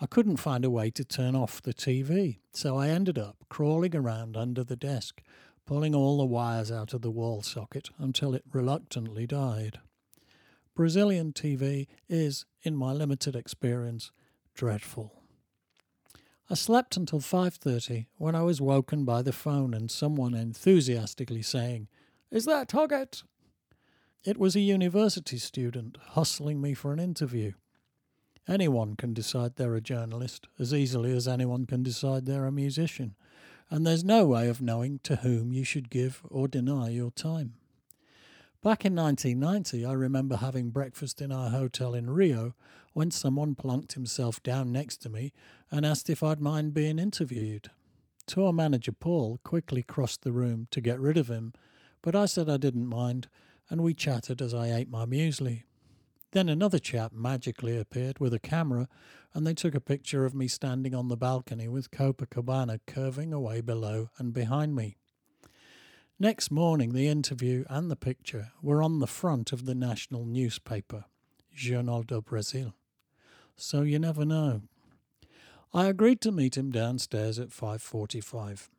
I couldn't find a way to turn off the TV, so I ended up crawling around under the desk, pulling all the wires out of the wall socket until it reluctantly died. Brazilian TV is, in my limited experience, dreadful. I slept until 5:30 when I was woken by the phone and someone enthusiastically saying, "Is that Hoggett?" It was a university student hustling me for an interview. Anyone can decide they're a journalist as easily as anyone can decide they're a musician and there's no way of knowing to whom you should give or deny your time. Back in 1990, I remember having breakfast in our hotel in Rio when someone plunked himself down next to me and asked if I'd mind being interviewed. Tour manager Paul quickly crossed the room to get rid of him, but I said I didn't mind, and we chatted as I ate my muesli. Then another chap magically appeared with a camera, and they took a picture of me standing on the balcony with Copacabana curving away below and behind me. Next morning, the interview and the picture were on the front of the national newspaper, Journal do Brasil. So you never know. I agreed to meet him downstairs at 5:45.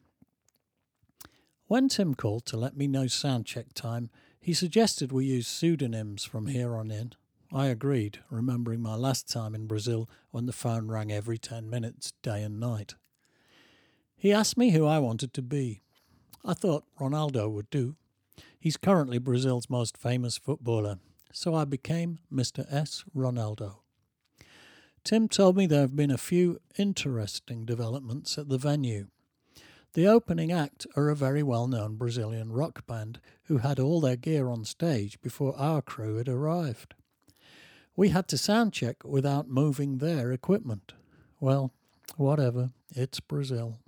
When Tim called to let me know sound check time, he suggested we use pseudonyms from here on in. I agreed, remembering my last time in Brazil when the phone rang every 10 minutes, day and night. He asked me who I wanted to be. I thought Ronaldo would do. He's currently Brazil's most famous footballer, so I became Mr. S. Ronaldo. Tim told me there have been a few interesting developments at the venue. The opening act are a very well known Brazilian rock band who had all their gear on stage before our crew had arrived. We had to sound check without moving their equipment. Well, whatever, it's Brazil.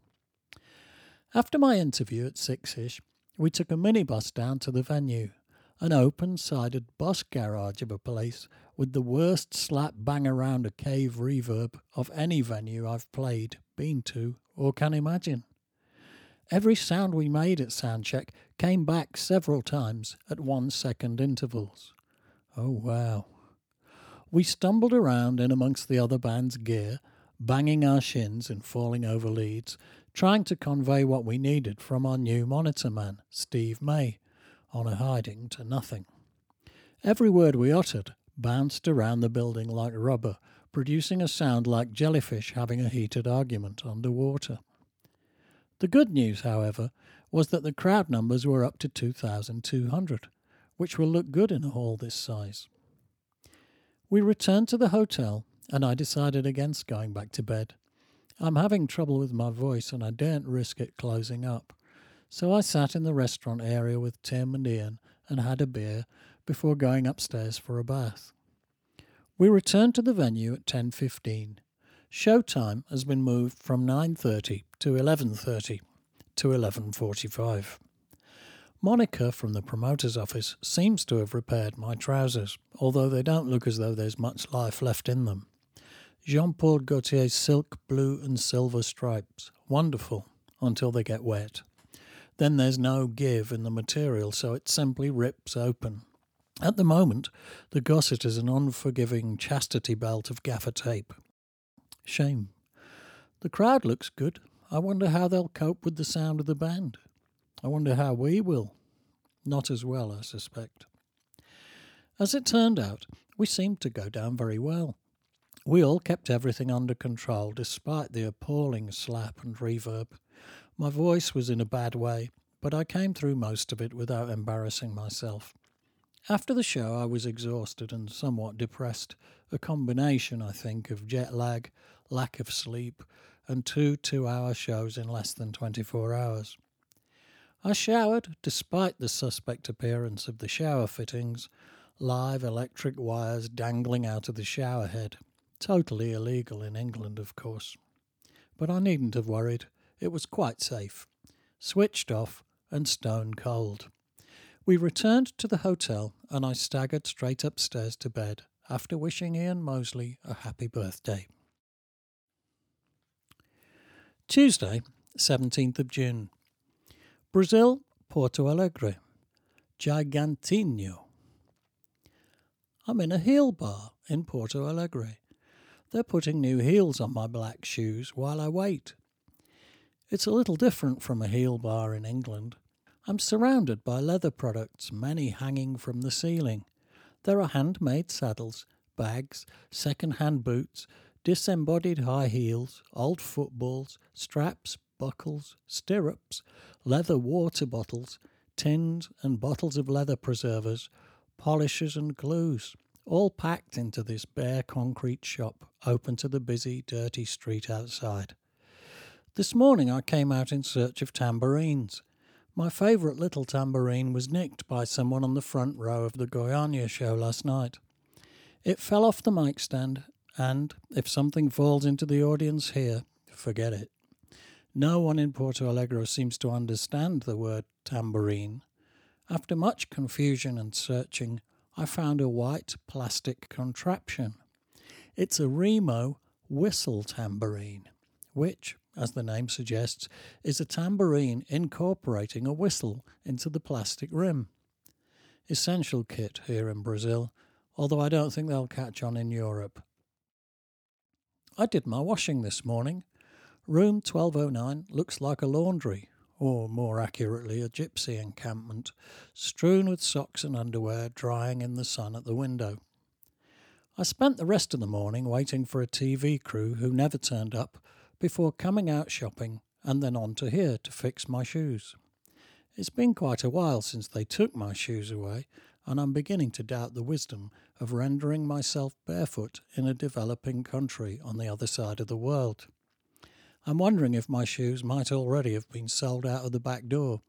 After my interview at six ish, we took a minibus down to the venue, an open sided bus garage of a place with the worst slap bang around a cave reverb of any venue I've played, been to, or can imagine. Every sound we made at soundcheck came back several times at one second intervals. Oh wow. We stumbled around in amongst the other band's gear, banging our shins and falling over leads, trying to convey what we needed from our new monitor man, Steve May, on a hiding to nothing. Every word we uttered bounced around the building like rubber, producing a sound like jellyfish having a heated argument underwater. The good news, however, was that the crowd numbers were up to 2,200, which will look good in a hall this size. We returned to the hotel, and I decided against going back to bed. I'm having trouble with my voice, and I daren't risk it closing up. So I sat in the restaurant area with Tim and Ian and had a beer before going upstairs for a bath. We returned to the venue at 10:15. Showtime has been moved from 9:30 to 11:30 to 11:45. Monica from the promoter's office seems to have repaired my trousers, although they don't look as though there's much life left in them. Jean Paul Gaultier's silk blue and silver stripes, wonderful until they get wet. Then there's no give in the material, so it simply rips open. At the moment, the gusset is an unforgiving chastity belt of gaffer tape. Shame. The crowd looks good. I wonder how they'll cope with the sound of the band. I wonder how we will. Not as well, I suspect. As it turned out, we seemed to go down very well. We all kept everything under control despite the appalling slap and reverb. My voice was in a bad way, but I came through most of it without embarrassing myself. After the show, I was exhausted and somewhat depressed, a combination, I think, of jet lag, lack of sleep, and two two hour shows in less than 24 hours. I showered, despite the suspect appearance of the shower fittings, live electric wires dangling out of the shower head. Totally illegal in England, of course. But I needn't have worried. It was quite safe. Switched off and stone cold. We returned to the hotel and I staggered straight upstairs to bed after wishing Ian Mosley a happy birthday. Tuesday, 17th of June. Brazil, Porto Alegre. Gigantinho. I'm in a heel bar in Porto Alegre. They're putting new heels on my black shoes while I wait. It's a little different from a heel bar in England. I'm surrounded by leather products, many hanging from the ceiling. There are handmade saddles, bags, second hand boots, disembodied high heels, old footballs, straps, buckles, stirrups, leather water bottles, tins and bottles of leather preservers, polishers and glues, all packed into this bare concrete shop open to the busy, dirty street outside. This morning I came out in search of tambourines. My favourite little tambourine was nicked by someone on the front row of the Goiânia show last night. It fell off the mic stand, and if something falls into the audience here, forget it. No one in Porto Alegre seems to understand the word tambourine. After much confusion and searching, I found a white plastic contraption. It's a Remo whistle tambourine, which, as the name suggests, is a tambourine incorporating a whistle into the plastic rim. Essential kit here in Brazil, although I don't think they'll catch on in Europe. I did my washing this morning. Room 1209 looks like a laundry, or more accurately, a gypsy encampment, strewn with socks and underwear drying in the sun at the window. I spent the rest of the morning waiting for a TV crew who never turned up before coming out shopping and then on to here to fix my shoes. It's been quite a while since they took my shoes away, and I'm beginning to doubt the wisdom of rendering myself barefoot in a developing country on the other side of the world. I'm wondering if my shoes might already have been sold out of the back door,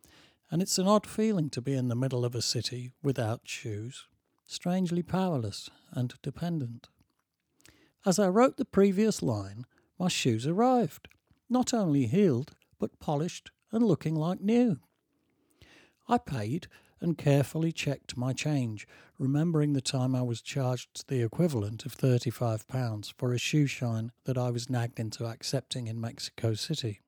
and it's an odd feeling to be in the middle of a city without shoes, strangely powerless and dependent. As I wrote the previous line, my shoes arrived, not only healed, but polished and looking like new. I paid and carefully checked my change, remembering the time I was charged the equivalent of £35 for a shoe shine that I was nagged into accepting in Mexico City.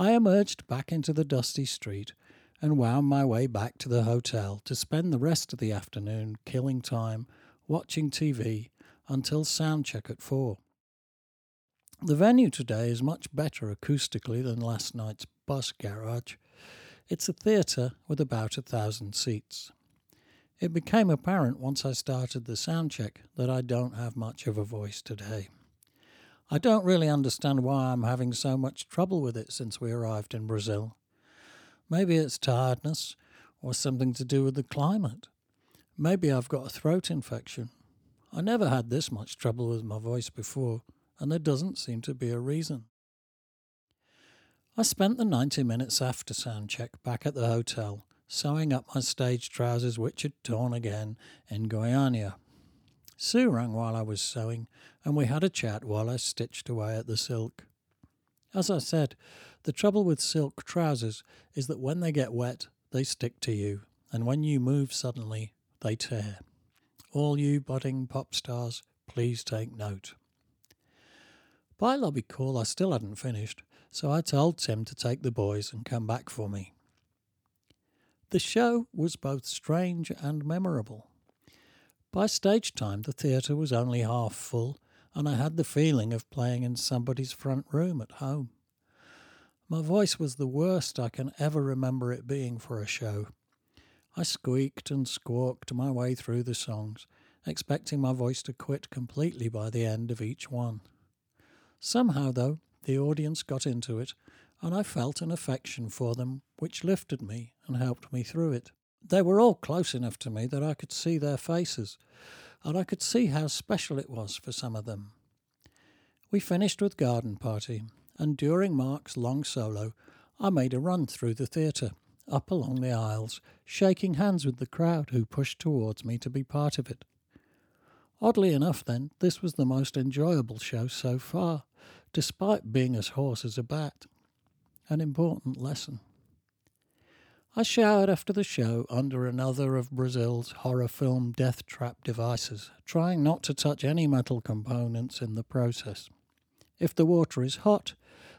I emerged back into the dusty street and wound my way back to the hotel to spend the rest of the afternoon killing time, watching TV until sound check at four. The venue today is much better acoustically than last night's bus garage. It's a theatre with about a thousand seats. It became apparent once I started the sound check that I don't have much of a voice today. I don't really understand why I'm having so much trouble with it since we arrived in Brazil. Maybe it's tiredness or something to do with the climate. Maybe I've got a throat infection. I never had this much trouble with my voice before, and there doesn't seem to be a reason. I spent the 90 minutes after sound check back at the hotel, sewing up my stage trousers, which had torn again, in Goiânia. Sue rang while I was sewing, and we had a chat while I stitched away at the silk. As I said, the trouble with silk trousers is that when they get wet, they stick to you, and when you move suddenly, they tear. All you budding pop stars, please take note. By lobby call, I still hadn't finished, so I told Tim to take the boys and come back for me. The show was both strange and memorable. By stage time, the theatre was only half full, and I had the feeling of playing in somebody's front room at home. My voice was the worst I can ever remember it being for a show. I squeaked and squawked my way through the songs, expecting my voice to quit completely by the end of each one. Somehow, though, the audience got into it, and I felt an affection for them which lifted me and helped me through it. They were all close enough to me that I could see their faces, and I could see how special it was for some of them. We finished with Garden Party, and during Mark's long solo, I made a run through the theatre, up along the aisles, shaking hands with the crowd who pushed towards me to be part of it. Oddly enough, then, this was the most enjoyable show so far, despite being as hoarse as a bat. An important lesson. I showered after the show under another of Brazil's horror film death trap devices, trying not to touch any metal components in the process. If the water is hot,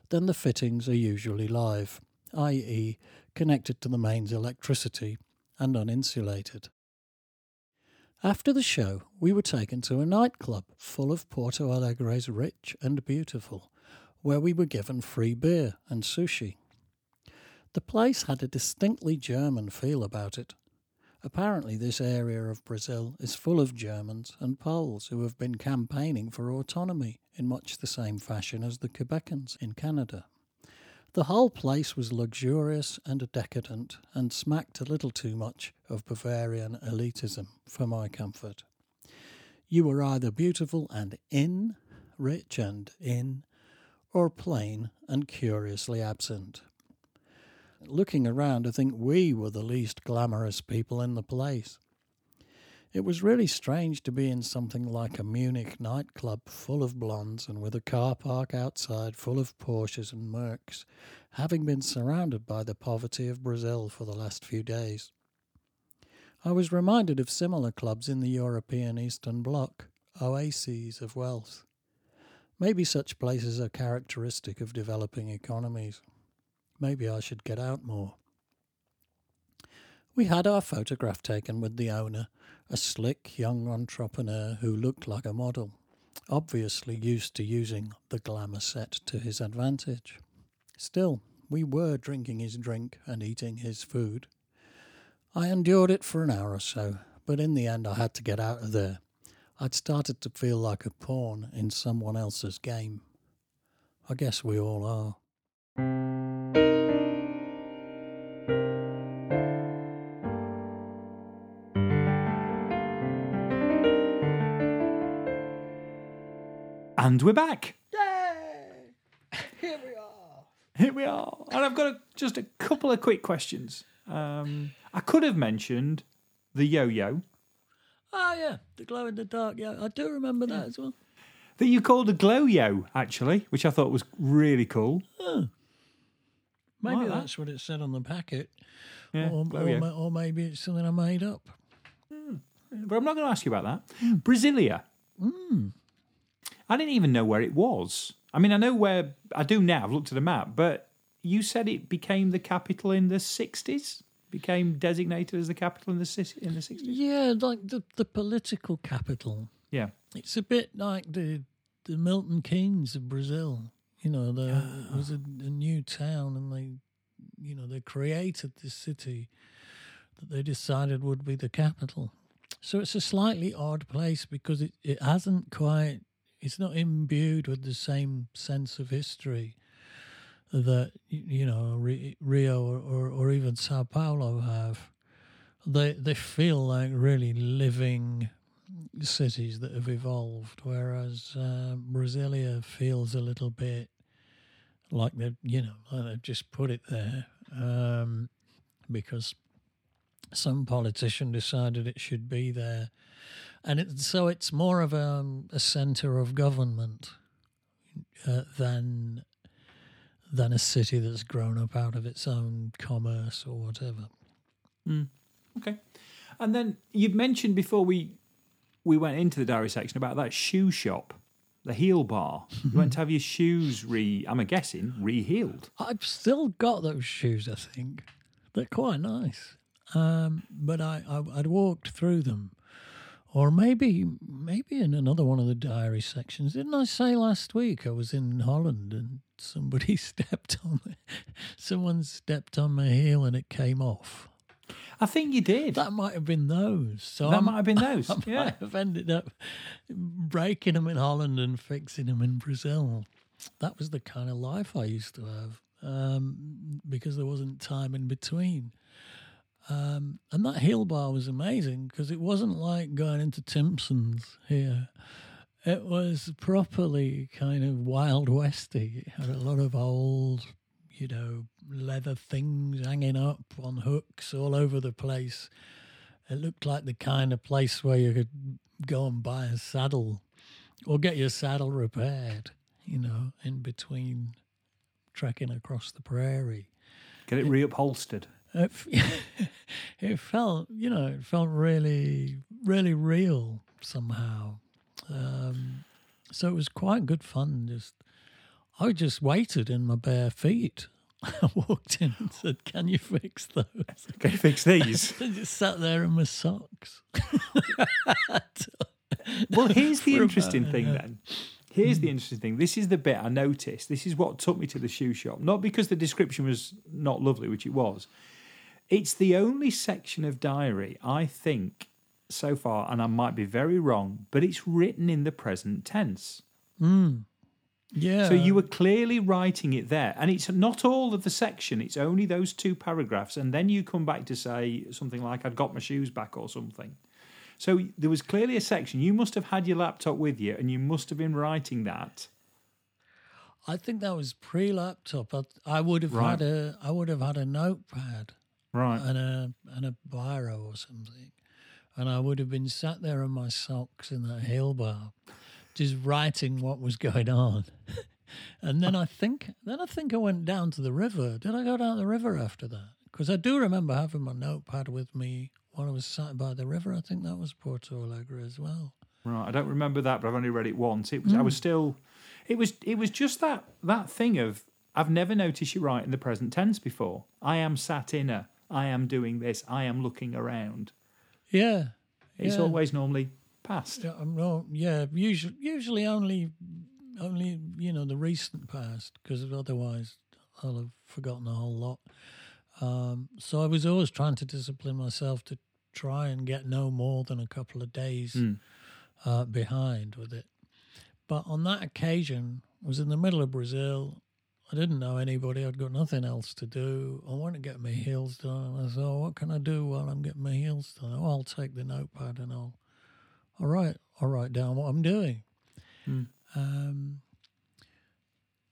then the fittings are usually live, i.e., connected to the mains electricity and uninsulated. After the show, we were taken to a nightclub full of Porto Alegre's rich and beautiful, where we were given free beer and sushi. The place had a distinctly German feel about it. Apparently, this area of Brazil is full of Germans and Poles who have been campaigning for autonomy in much the same fashion as the Quebecans in Canada. The whole place was luxurious and decadent and smacked a little too much of Bavarian elitism for my comfort. You were either beautiful and in, rich and in, or plain and curiously absent. Looking around, I think we were the least glamorous people in the place. It was really strange to be in something like a Munich nightclub full of blondes and with a car park outside full of Porsches and Mercs, having been surrounded by the poverty of Brazil for the last few days. I was reminded of similar clubs in the European Eastern Bloc, oases of wealth. Maybe such places are characteristic of developing economies. Maybe I should get out more. We had our photograph taken with the owner, a slick young entrepreneur who looked like a model, obviously used to using the glamour set to his advantage. Still, we were drinking his drink and eating his food. I endured it for an hour or so, but in the end I had to get out of there. I'd started to feel like a pawn in someone else's game. I guess we all are. And we're back. Yay! Here we are. Here we are. And I've got a, just a couple of quick questions. Um, I could have mentioned the yo yo Oh yeah, the glow in the dark. Yeah, I do remember that as well. that you called a glow yo, actually, which I thought was really cool. Maybe Like that. that's what it said on the packet, Yeah, or, glow or, yo. ma- or maybe it's something I made up. Hmm. But I'm not going to ask you about that. Hmm. Brasilia. Hmm. I didn't even know where it was. I mean, I know where, I do now, I've looked at a map, but you said it became the capital in the 60s? Became designated as the capital in the, ci- in the 60s? Yeah, like the the political capital. Yeah. It's a bit like the the Milton Keynes of Brazil. You know, the, ah. it was a, a new town, and they, you know, they created this city that they decided would be the capital. So it's a slightly odd place because it, it hasn't quite, it's not imbued with the same sense of history that you know Rio or, or, even Sao Paulo have. They they feel like really living cities that have evolved, whereas uh, Brasilia feels a little bit like they you know like they've just put it there um, because some politician decided it should be there, and it, so it's more of a, a centre of government uh, than than a city that's grown up out of its own commerce or whatever. Okay. And then you mentioned before we we went into the diary section about that shoe shop, the heel bar. You went to have your shoes re, I'm guessing, re-heeled. I've still got those shoes. I think they're quite nice, um, but I, I I'd walked through them Or maybe, maybe in another one of the diary sections. Didn't I say last week I was in Holland and somebody stepped on me, someone stepped on my heel and it came off? I think you did. That might have been those. So That I'm- might have been those. I yeah. might have ended up breaking them in Holland and fixing them in Brazil. That was the kind of life I used to have um, because there wasn't time in between. Um, and that hill bar was amazing because it wasn't like going into Timpson's here. It was properly kind of Wild Westy. It had a lot of old, you know, leather things hanging up on hooks all over the place. It looked like the kind of place where you could go and buy a saddle or get your saddle repaired, you know, in between trekking across the prairie. Get it reupholstered. It, f- it felt, you know, it felt really, really real somehow. Um, so it was quite good fun. Just, I just waited in my bare feet. I walked in and said, "Can you fix those?" Can you fix these? I just sat there in my socks. well, here's the interesting thing then. Here's the interesting thing. This is the bit I noticed. This is what took me to the shoe shop. Not because the description was not lovely, which it was. It's the only section of diary I think so far, and I might be very wrong, but it's written in the present tense. Yeah. So you were clearly writing it there. And it's not all of the section, it's only those two paragraphs. And then you come back to say something like, I'd got my shoes back or something. So there was clearly a section. You must have had your laptop with you and you must have been writing that. I think that was pre-laptop. I, I would have Right. had a, I would have had a notepad Right. and a and a biro or something, and I would have been sat there in my socks in that hill bar, just writing what was going on. and then I think, then I think I went down to the river. Did I go down the river after that? Because I do remember having my notepad with me while I was sat by the river. I think that was Porto Alegre as well. Right. I don't remember that, but I've only read it once. It was I was hmm. still it was it was just that that thing of I've never noticed you write in the present tense before. I am sat in a I am doing this, I am looking around. Yeah. It's Yeah. always normally past. Yeah, I'm not. Yeah, usually, usually only, only you know the recent past, because otherwise I'll have forgotten a whole lot. Um, so I was always trying to discipline myself to try and get no more than a couple of days Mm. uh, behind with it. But on that occasion, I was in the middle of Brazil. I didn't know anybody. I'd got nothing else to do. I want to get my heels done. I thought, what can I do while I'm getting my heels done? Oh, I'll take the notepad and I'll, I'll write, I'll write down what I'm doing. Hmm. Um,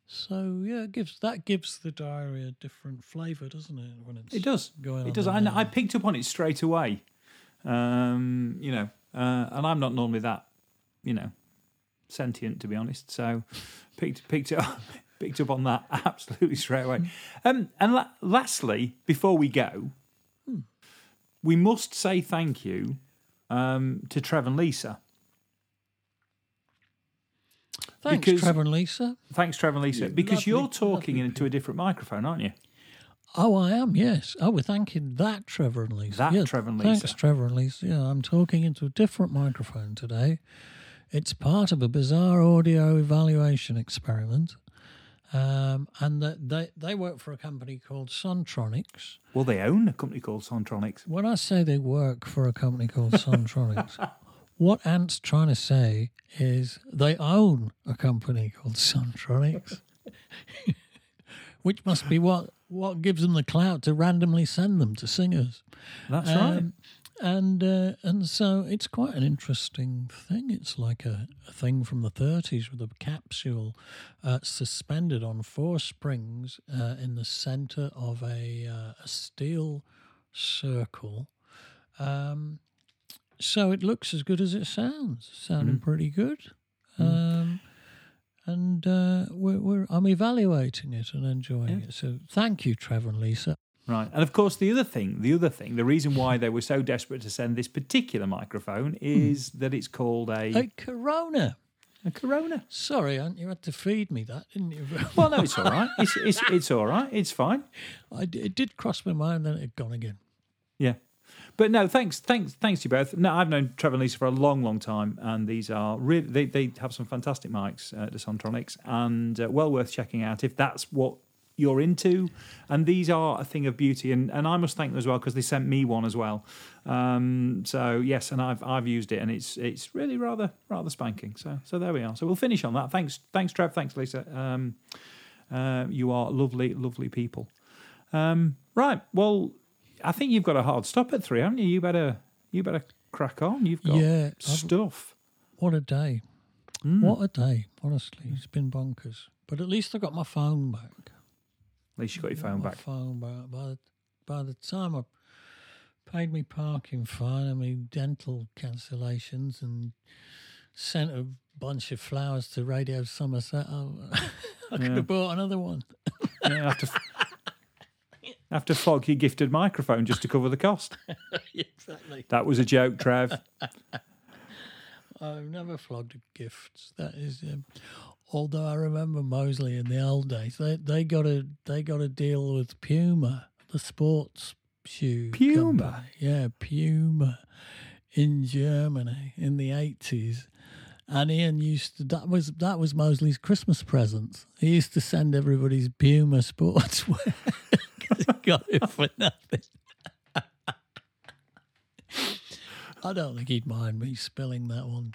so yeah, it gives that gives the diary a different flavour, doesn't it? When it's It does. going It on does. I, I picked up on it straight away. Um, you know, uh, and I'm not normally that, you know, sentient to be honest. So picked picked it up, picked up on that absolutely straight away. Um, and la- lastly, before we go, we must say thank you um, to Trev and Lisa. Thanks, because- Trevor and Lisa. Thanks, Trev and Lisa, because lovely- you're talking lovely into a different microphone, aren't you? Oh, I am. Yes. Oh, we're thanking that Trevor and Lisa. That Yeah, Trevor and Lisa. Thanks, Trevor and Lisa. Yeah, I'm talking into a different microphone today. It's part of a bizarre audio evaluation experiment, um, and that they they work for a company called Sontronics. Well, they own a company called Sontronics. When I say they work for a company called Sontronics, what Ant's trying to say is they own a company called Sontronics, which must be what, what gives them the clout to randomly send them to singers. That's right. And uh, and so it's quite an interesting thing. It's like a, a thing from the 30s with a capsule uh, suspended on four springs uh, in the center of a, uh, a steel circle. Um, so it looks as good as it sounds. Sounding pretty good. Um, and uh, we're, we're, I'm evaluating it and enjoying it. So thank you, Trevor and Lisa. Right. And of course, the other thing, the other thing, the reason why they were so desperate to send this particular microphone is that it's called a, A Corona. a Corona. Sorry, Ant, you had to feed me that, didn't you? Well, no, it's all right. It's, it's, it's all right. It's fine. I it did cross my mind, then it had gone again. Yeah. but no, thanks, thanks, thanks to you both. No, I've known Trevor and Lisa for a long, long time, and these are really they, they have some fantastic mics, uh, the Sontronics, and uh, well worth checking out if that's what you're into. And these are a thing of beauty, and, and I must thank them as well because they sent me one as well. Um, so yes, and I've I've used it, and it's it's really rather rather spanking. So so there we are. So we'll finish on that. Thanks thanks Trev, thanks Lisa. Um, uh, you are lovely lovely people. Um, right, well, I think you've got a hard stop at three, haven't you? You better you better crack on. You've got Yeah, I've- stuff. What a day. Mm. What a day, honestly. It's been bonkers. But at least I got my phone back. At least you got your phone back. phone back. By the, by the time I paid me parking fine and me dental cancellations and sent a bunch of flowers to Radio Somerset, I, I could Yeah. have bought another one. Yeah, have to have to flog your gifted microphone just to cover the cost. exactly. That was a joke, Trev. I've never flogged gifts. That is, um, although I remember Mosley in the old days, they they got a they got a deal with Puma, the sports shoe. Puma? company. yeah, Puma, in Germany in the eighties. And Ian used to that was that was Mosley's Christmas present. He used to send everybody's Puma sportswear. got it for nothing. I don't think he'd mind me spilling that one.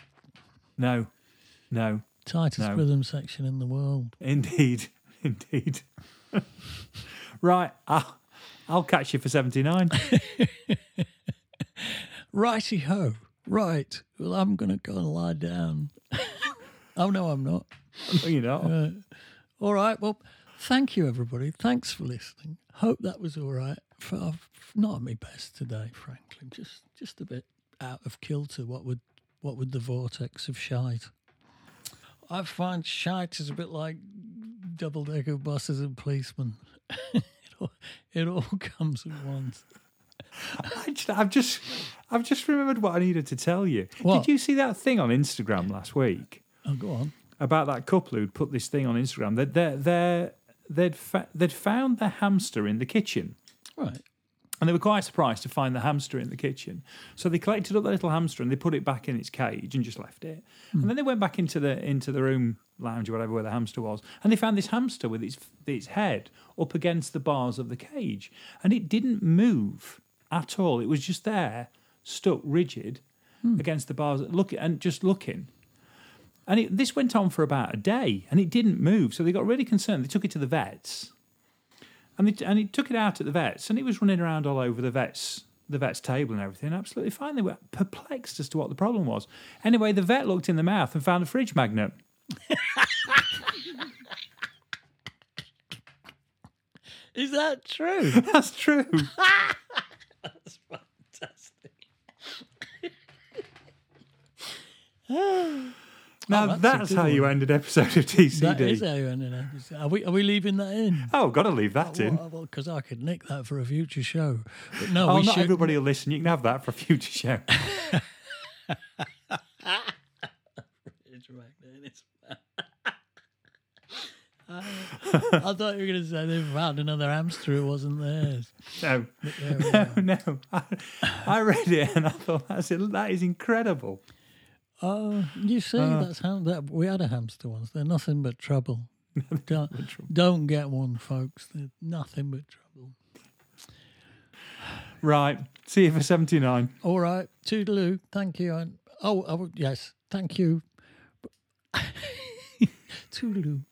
No, no, Tightest No. rhythm section in the world. indeed, indeed. right, I'll, I'll catch you for seventy nine. Righty ho. Right. Well, I'm going to go and lie down. oh, no, I'm not. you know, All right. Well, thank you, everybody. Thanks for listening. Hope that was all right. For, I've not at my best today, frankly. Just just a bit out of kilter. What would what would the vortex have shite? I find shite is a bit like double decker buses and policemen. it, all, it all comes at once. I I've just, I've just remembered what I needed to tell you. What? Did you see that thing on Instagram last week? Oh, go on. about that couple who'd put this thing on Instagram. That they they they'd fa- they'd found the hamster in the kitchen, Right. And they were quite surprised to find the hamster in the kitchen. So they collected up the little hamster and they put it back in its cage and just left it. And hmm. then they went back into the into the room lounge or whatever where the hamster was, and they found this hamster with its its head up against the bars of the cage, and it didn't move at all. It was just there, stuck rigid hmm. against the bars, look and just looking. And it, this went on for about a day, and it didn't move. So they got really concerned. They took it to the vets, and they, and it took it out at the vets, and it was running around all over the vets the vet's table and everything. Absolutely fine. They were perplexed as to what the problem was. Anyway, the vet looked in the mouth and found a fridge magnet. Is that true? That's true. now Oh, that's that's, how you one. ended episode of TCD. that is how you ended it. Are we, are we leaving that in? oh, got to leave that oh, in. Well, because I could nick that for a future show. But no, Oh, we not should. everybody will listen. You can have that for a future show. I thought you were going to say they found another hamster who wasn't theirs. No, But there we are. no, no. I, I read it and I thought that's that is incredible. Oh, you see, Ah. that's how that we had a hamster once. They're nothing but trouble. don't, don't get one, folks. They're nothing but trouble. Right. See you for seventy nine. All right, toodaloo. Thank you. And oh, I would- yes, thank you. toodaloo.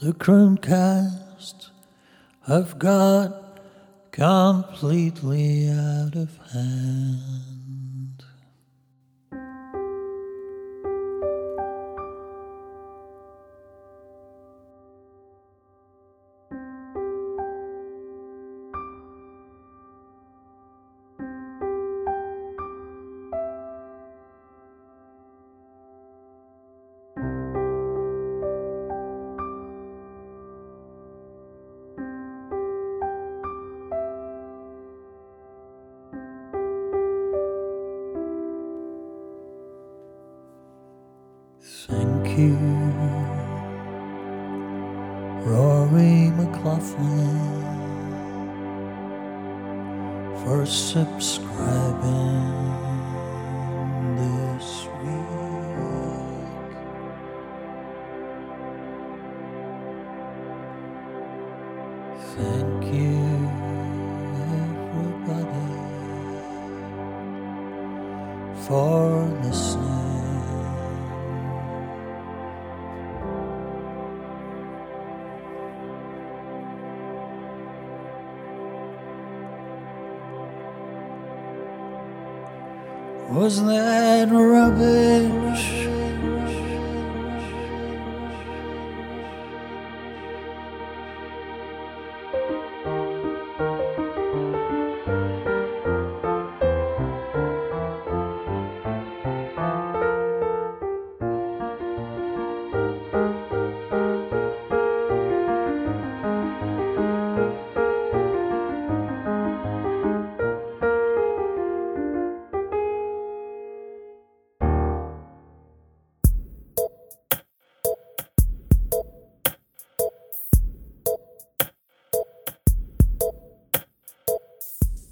The Chromecast have got completely out of hand. Rory McLaughlin. for subscribing this week.